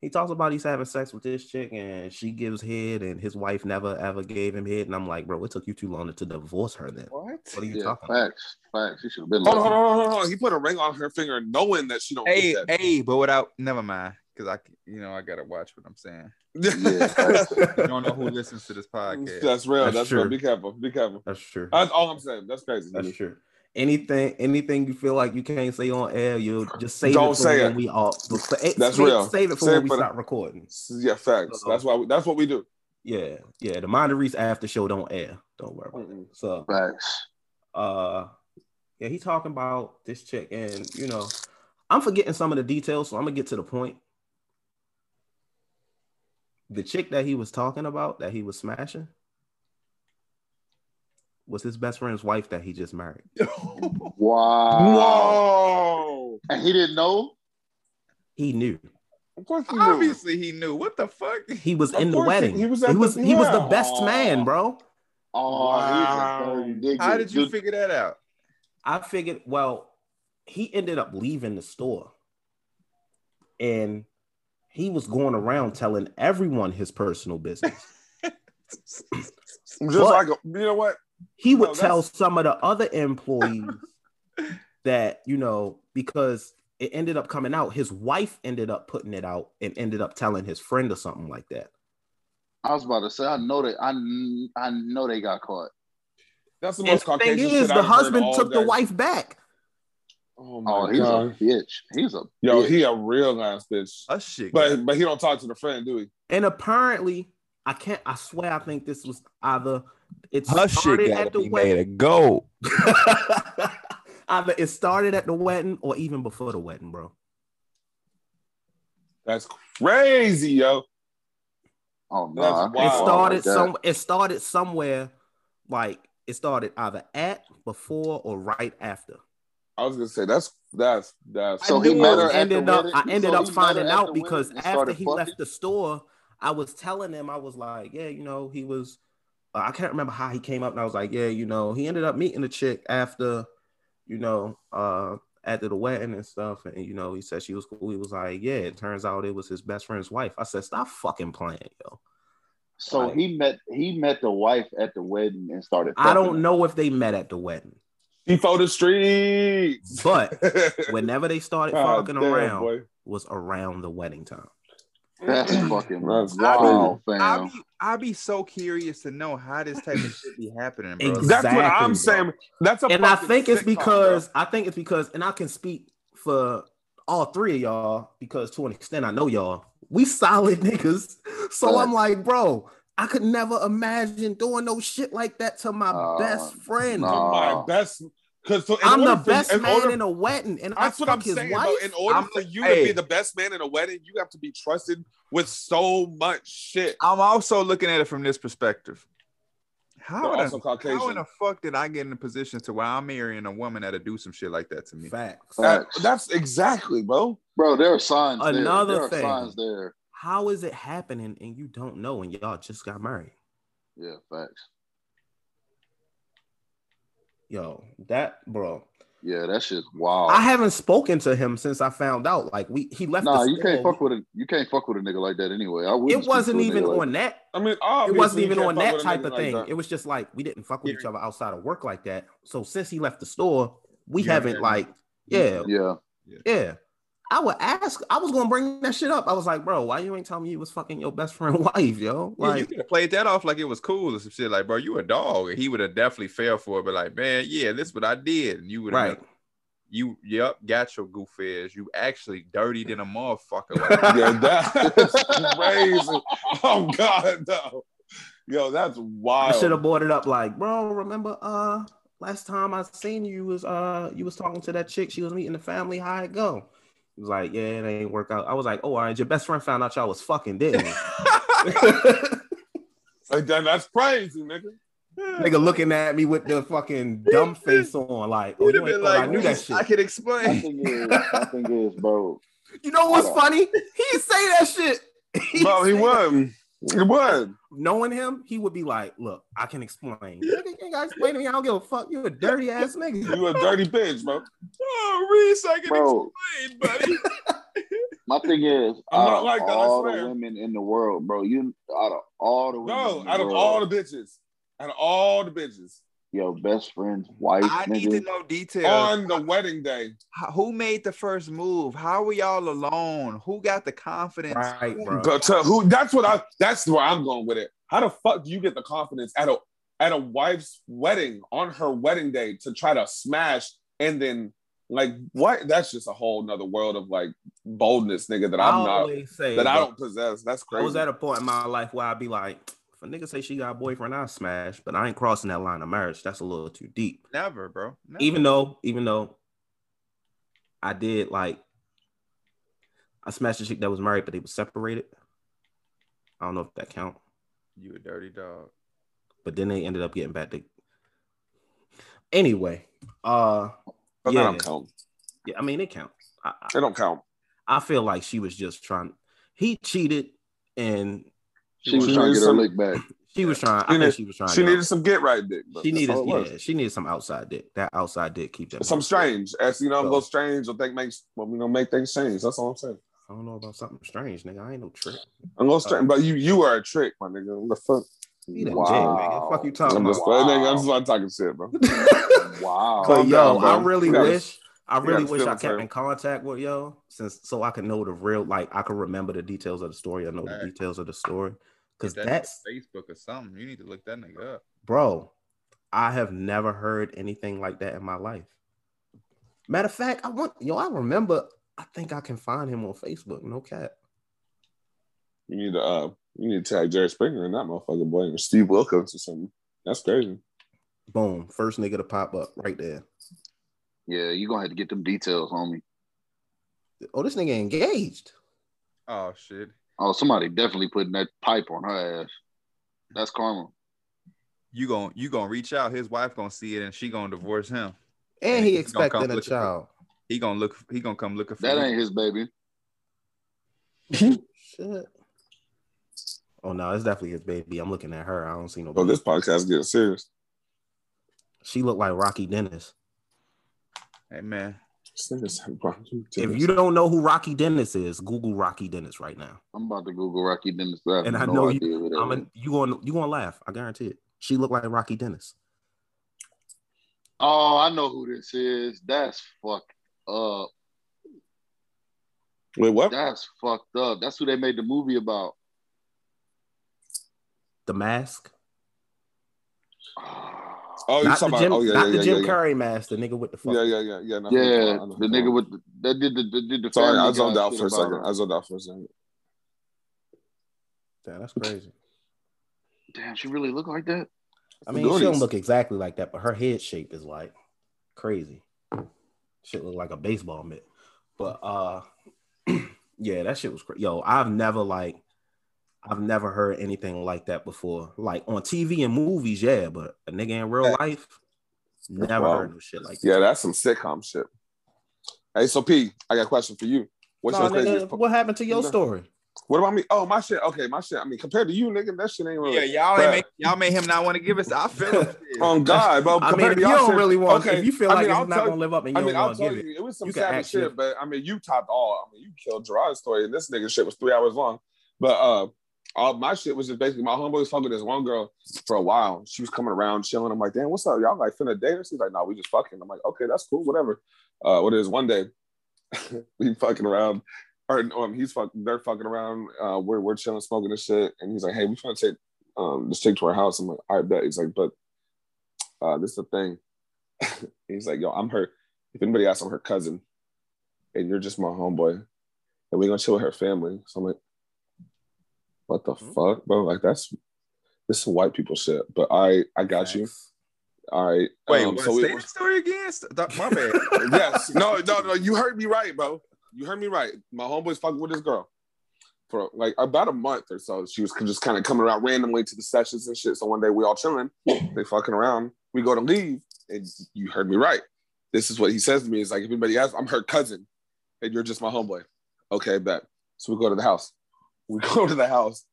He talks about he's having sex with this chick and she gives head and his wife never ever gave him head. And I'm like, bro, it took you too long to divorce her then. What? What are you Yeah, talking about? facts, facts. He should have been. Hold on, left. hold on, hold on. He put a ring on her finger knowing that she don't Hey, eat that. hey, but without never mind, because I, you know, I gotta watch what I'm saying. Yeah. You don't know who listens to this podcast. That's real. That's That's, true. real. Be careful. Be careful. That's true. That's all I'm saying. That's crazy. That's true. Anything, anything you feel like you can't say on air, you'll just save Don't it say when it. we all. Save, That's real. Save it for Save when it we for the- start recording. Yeah, facts. So- That's why. We, that's what we do. Yeah, yeah. The Mind after show don't air. Don't worry about it. So, Facts. uh, yeah, he talking about this chick, and you know, I'm forgetting some of the details, so I'm gonna get to the point. The chick that he was talking about, that he was smashing, was his best friend's wife that he just married. Wow. Whoa! And he didn't know. He knew. Of course he knew. Obviously, he knew. What the fuck? He was Of in the wedding. he He was was at he was, the- he was the yeah. best man, bro. Oh, Wow. he's a dirty How did you Dude, figure that out? I figured, well, he ended up leaving the store and he was going around telling everyone his personal business. Just But- like a, you know what? He would No, tell some of the other employees that, you know, because it ended up coming out, his wife ended up putting it out and ended up telling his friend or something like that. I was about to say, I know that I, I know they got caught. That's the And most the thing is, shit the I've husband all took the wife back. Oh, oh my Oh, he's god! a bitch. He's a Yo, bitch. he a real ass bitch. That shit. But but he don't talk to the friend, do he? And apparently, I can't. I swear, I think this was either it her shit started gotta at the be made wedding. of gold. either it started at the wedding or even before the wedding, bro. That's crazy, yo. Oh no, That's wild. It started like that. some. It started somewhere, like it started either at, before, or right after. I was gonna say that's that's that's. So he met her ended up. wedding? I ended So up he met her finding out because after he fucking? left the store, I was telling him I was like, yeah, you know, he was. I can't remember how he came up, and I was like, yeah, you know, he ended up meeting the chick after, you know, uh, after the wedding and stuff, and you know, he said she was cool. He was like, yeah, it turns out it was his best friend's wife. I said, stop fucking playing, yo. So Like- he met he met the wife at the wedding and started. I don't her. know if they met at the wedding, He for the streets. but whenever they started God fucking damn, around boy. was around the wedding time. That's fucking That's wow, I fam. be, I be so curious to know how this type of shit be happening, bro. Exactly. That's what I'm bro. saying. That's a and I think it's sitcom, because I think it's because, and I can speak for all three of y'all because to an extent I know y'all. We solid niggas, so I'm like, bro, I could never imagine doing no shit like that to my Uh, best friend. bro. nah. my best. Because I'm the best man in a wedding, and That's I what I'm his saying. wife. Though. In order I'm- for you hey. to be the best man in a wedding, you have to be trusted with so much shit. I'm also looking at it from this perspective. How, in also the, how in the fuck did I get in a position to where I'm marrying a woman that'll do some shit like that to me? Facts. That- Facts. that's exactly, bro. Bro, there are signs. Another there. There thing. are signs there. how is it happening and you don't know and y'all just got married? Yeah, facts. Yo, that bro. Yeah, that shit's wild. I haven't spoken to him since I found out. Like we he left. nah, the you can't fuck with a you can't fuck with a nigga like that anyway. I It wasn't even nigga like on that. I mean, It wasn't even on that type of thing. that. It was just like we didn't fuck with Yeah. each other outside of work like that. So since he left the store, we You haven't haven't- like yeah, Yeah, yeah. I would ask. I was gonna bring that shit up. I was like, bro, why you ain't telling me you was fucking your best friend wife, yo? Yeah, you Like, could have played that off like it was cool or some shit. Like, bro, you a dog. And he would have definitely fell for it. But like, man, yeah, this is what I did. And you would have right. you yep, got your goof ass. You actually dirty than a motherfucker. Like, yeah, that's crazy. Oh God, no. Yo, that's wild. I should have brought it up. Like, bro, remember uh last time I seen you, you was uh you was talking to that chick. She was meeting the family. How it go? He was like, yeah, it ain't work out. I was like, oh, all right. Your best friend found out y'all was fucking, didn't he? Like, that's crazy, nigga. Nigga looking at me with the fucking dumb face on, like, oh, You'd you have ain't been thought like, I knew that shit. I can my explain. thing is, my thing is, bro. You know what's Hold on. funny? He say that shit. Bro, he say that. would. He would. Knowing him, he would be like, "Look, I can explain. You ain't gotta explain to me. I don't give a fuck. You a dirty ass nigga." You a dirty bitch, bro. Oh, Reese, I can Bro. explain, buddy. My thing is, I'm out not of like that, I all swear. the women in the world, bro, you out of all the women No, out of world, all the bitches, out of all the bitches, your best friend's wife, I need to know details. on the wedding day, who made the first move? How were y'all alone? Who got the confidence? Right, bro. But to who? That's what I. That's where I'm going with it. How the fuck do you get the confidence at a at a wife's wedding on her wedding day to try to smash and then like what? That's just a whole nother world of like boldness, nigga. That I I'm not. always say That I don't possess. That's crazy. I was at a point in my life where I'd be like, if a nigga say she got a boyfriend, I smash, but I ain't crossing that line of marriage. That's a little too deep. Never, bro. Never. Even though, even though I did like I smashed a chick that was married, but they were separated. I don't know if that count. you a dirty dog. But then they ended up getting back to anyway. Uh but yeah. that don't count. yeah, I mean it counts. I, I, It don't count. I feel like she was just trying he cheated and She was trying to needs get her some- lick back. she was trying. She I think she was trying. She to- needed some get right dick. She needed. all it was. Yeah, she needed some outside dick. That outside dick keep that. Some strange. As you know, So- go strange or think makes well, we gonna make things change. That's all I'm saying. I don't know about something strange, nigga. I ain't no trick. I'm gonna strange, uh, but you you are a trick, my nigga. What the fuck? He Wow. jig, nigga. Fuck you talking I'm just, Wow. nigga, I'm just not talking shit, bro. Wow. But Calm yo, down, bro. I really You gotta- wish, I really wish I kept in contact with yo, since so I could know the real, like I could remember the details of the story. I know the details of the story, because Get that that's Facebook or something. You need to look that nigga up. bro. I have never heard anything like that in my life. Matter of fact, I want yo. I remember. I think I can find him on Facebook. No cap. You need to uh you need to tag Jerry Springer and that motherfucker boy or Steve Wilkos or something. That's crazy. Boom. First nigga to pop up right there. Yeah, you gonna have to get them details on me. Oh, this nigga engaged. Oh shit. Oh, somebody definitely putting that pipe on her ass. That's karma. You gon' you gonna reach out. His wife gonna see it and she gonna divorce him. And And he he's gonna expected a looking for- child. He gonna look. He gonna come looking for That you. ain't his baby. Shit. Oh no, it's definitely his baby. I'm looking at her. I don't see no. Oh, baby. this podcast getting serious. She looked like Rocky Dennis. Hey man, This nigga said, If you don't know who Rocky Dennis is, Google Rocky Dennis right now. I'm about to Google Rocky Dennis. I And I no know you- idea I'm is. in, you going you gonna laugh. I guarantee it. She looked like Rocky Dennis. Oh, I know who this is. That's fucked up. Wait, what? That's fucked up. That's who they made the movie about. The mask. Oh, you not the talking Jim, about? Oh yeah, not yeah, the Jim yeah, yeah. Carrey mask, the nigga with the fuck. Yeah, yeah, yeah, yeah. no, yeah, I know the who nigga you're with the, that did the, that did the Sorry, I zoned Guy out for a second. her. I zoned out for a second. Damn, that's crazy. Damn, she really look like that. I mean, she don't look exactly like that, but her head shape is like crazy. Shit look like a baseball mitt. But uh yeah, that shit was crazy. Yo, I've never like I've never heard anything like that before. Like on TV and movies, yeah, but a nigga in real life, never Wow. heard no shit like that. Yeah, that's some sitcom shit. Hey, so P, I got a question for you. What's No, your craziest? nigga, what happened to your No. story? What about me? Oh, my shit. Okay, my shit. I mean, compared to you, nigga, that shit ain't really. Yeah, y'all But- ain't make, y'all made him not want to give us. I feel it. On God, bro. I mean, compared if to you y'all don't shit- really want, okay, if you feel I like mean, it's I'll not gonna live up and I you mean, don't I'll want to tell give you, it, it was some savage shit, shit. but I mean, you topped all. I mean, you killed Gerard's story, and this nigga shit was three hours long. But uh, all my shit was just basically my homeboy was fucking this one girl for a while. She was coming around chilling. I'm like, damn, what's up? Y'all like finna date? She's like, no, we just fucking. I'm like, okay, that's cool, whatever. Uh, what it is one day we fucking around, or um, he's fucking, they're fucking around. Uh, we're we're chilling, smoking this shit, and he's like, hey, we trying to take um this chick to our house. I'm like, I bet. He's like, but uh, this is the thing. he's like, yo, I'm her. If anybody asks, I'm her cousin, and you're just my homeboy, and we're gonna chill with her family. So I'm like, what the Hmm. fuck, bro? Like that's this is white people shit. But I I got you. Facts. All right. Wait, um, what, so say it the story again? My bad. yes. No, no, no. You heard me right, bro. You heard me right. My homeboy's fucking with this girl for like about a month or so. She was just kind of coming around randomly to the sessions and shit. So one day we all chilling, they fucking around. We go to leave, and you heard me right. This is what he says to me. Is like if anybody asks, I'm her cousin, and you're just my homeboy. Okay, bet. So we go to the house. We go to the house.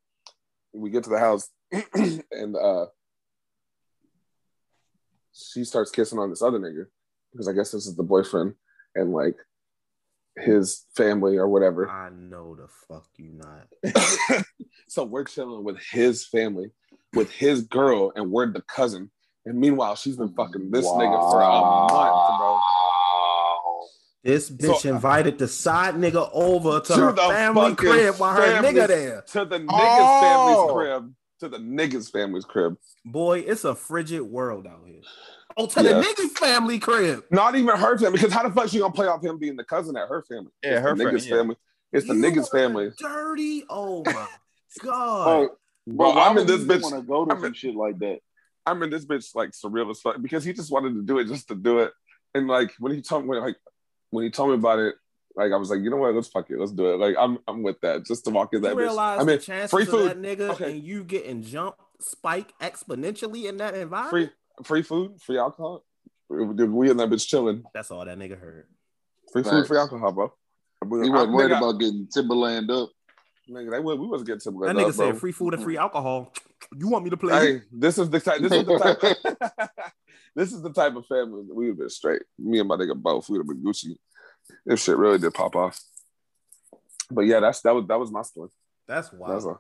We get to the house, and uh she starts kissing on this other nigga because I guess this is the boyfriend and like his family or whatever. I know the fuck you not. so we're chilling with his family, with his girl, and we're the cousin. And meanwhile, she's been fucking this nigga for a month. This bitch So- invited the side nigga over to, To her the family crib while her nigga there. To the nigga's Oh. family's crib. To the nigga's family's crib. Boy, it's a frigid world out here. Oh, to Yeah. the nigga's family crib. Not even her family, because how the fuck she gonna play off him being the cousin at her family? Yeah, It's her the nigga's yeah. family. It's the You nigga's family. Dirty. Oh my god. Oh, bro, I'm in this bitch. Want to go to I'm some in- shit like that? I'm in this bitch like surreal as fuck because he just wanted to do it just to do it. And like when he told me like when he told me about it, like I was like, you know what, let's fuck it, let's do it. Like I'm I'm with that just to walk in that you bitch. realize I mean, the chances free of food. that nigga Okay. and you getting jumped spike exponentially in that environment? free free food, free alcohol. We we in that bitch chilling. That's all that nigga heard. Free food, Facts. free alcohol, bro. He wasn't worried about getting Timberland up. Nigga, they, was- we wasn't getting to That nigga said free food and free alcohol. You want me to play? Hey, this is the type. This is the type. this is the type of family that we would have been straight. Me and my nigga both. We would have been Gucci. If shit really did pop off. But yeah, that's that was that was my story. That's That's wild. a,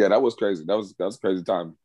yeah, that was crazy. That was that was a crazy time.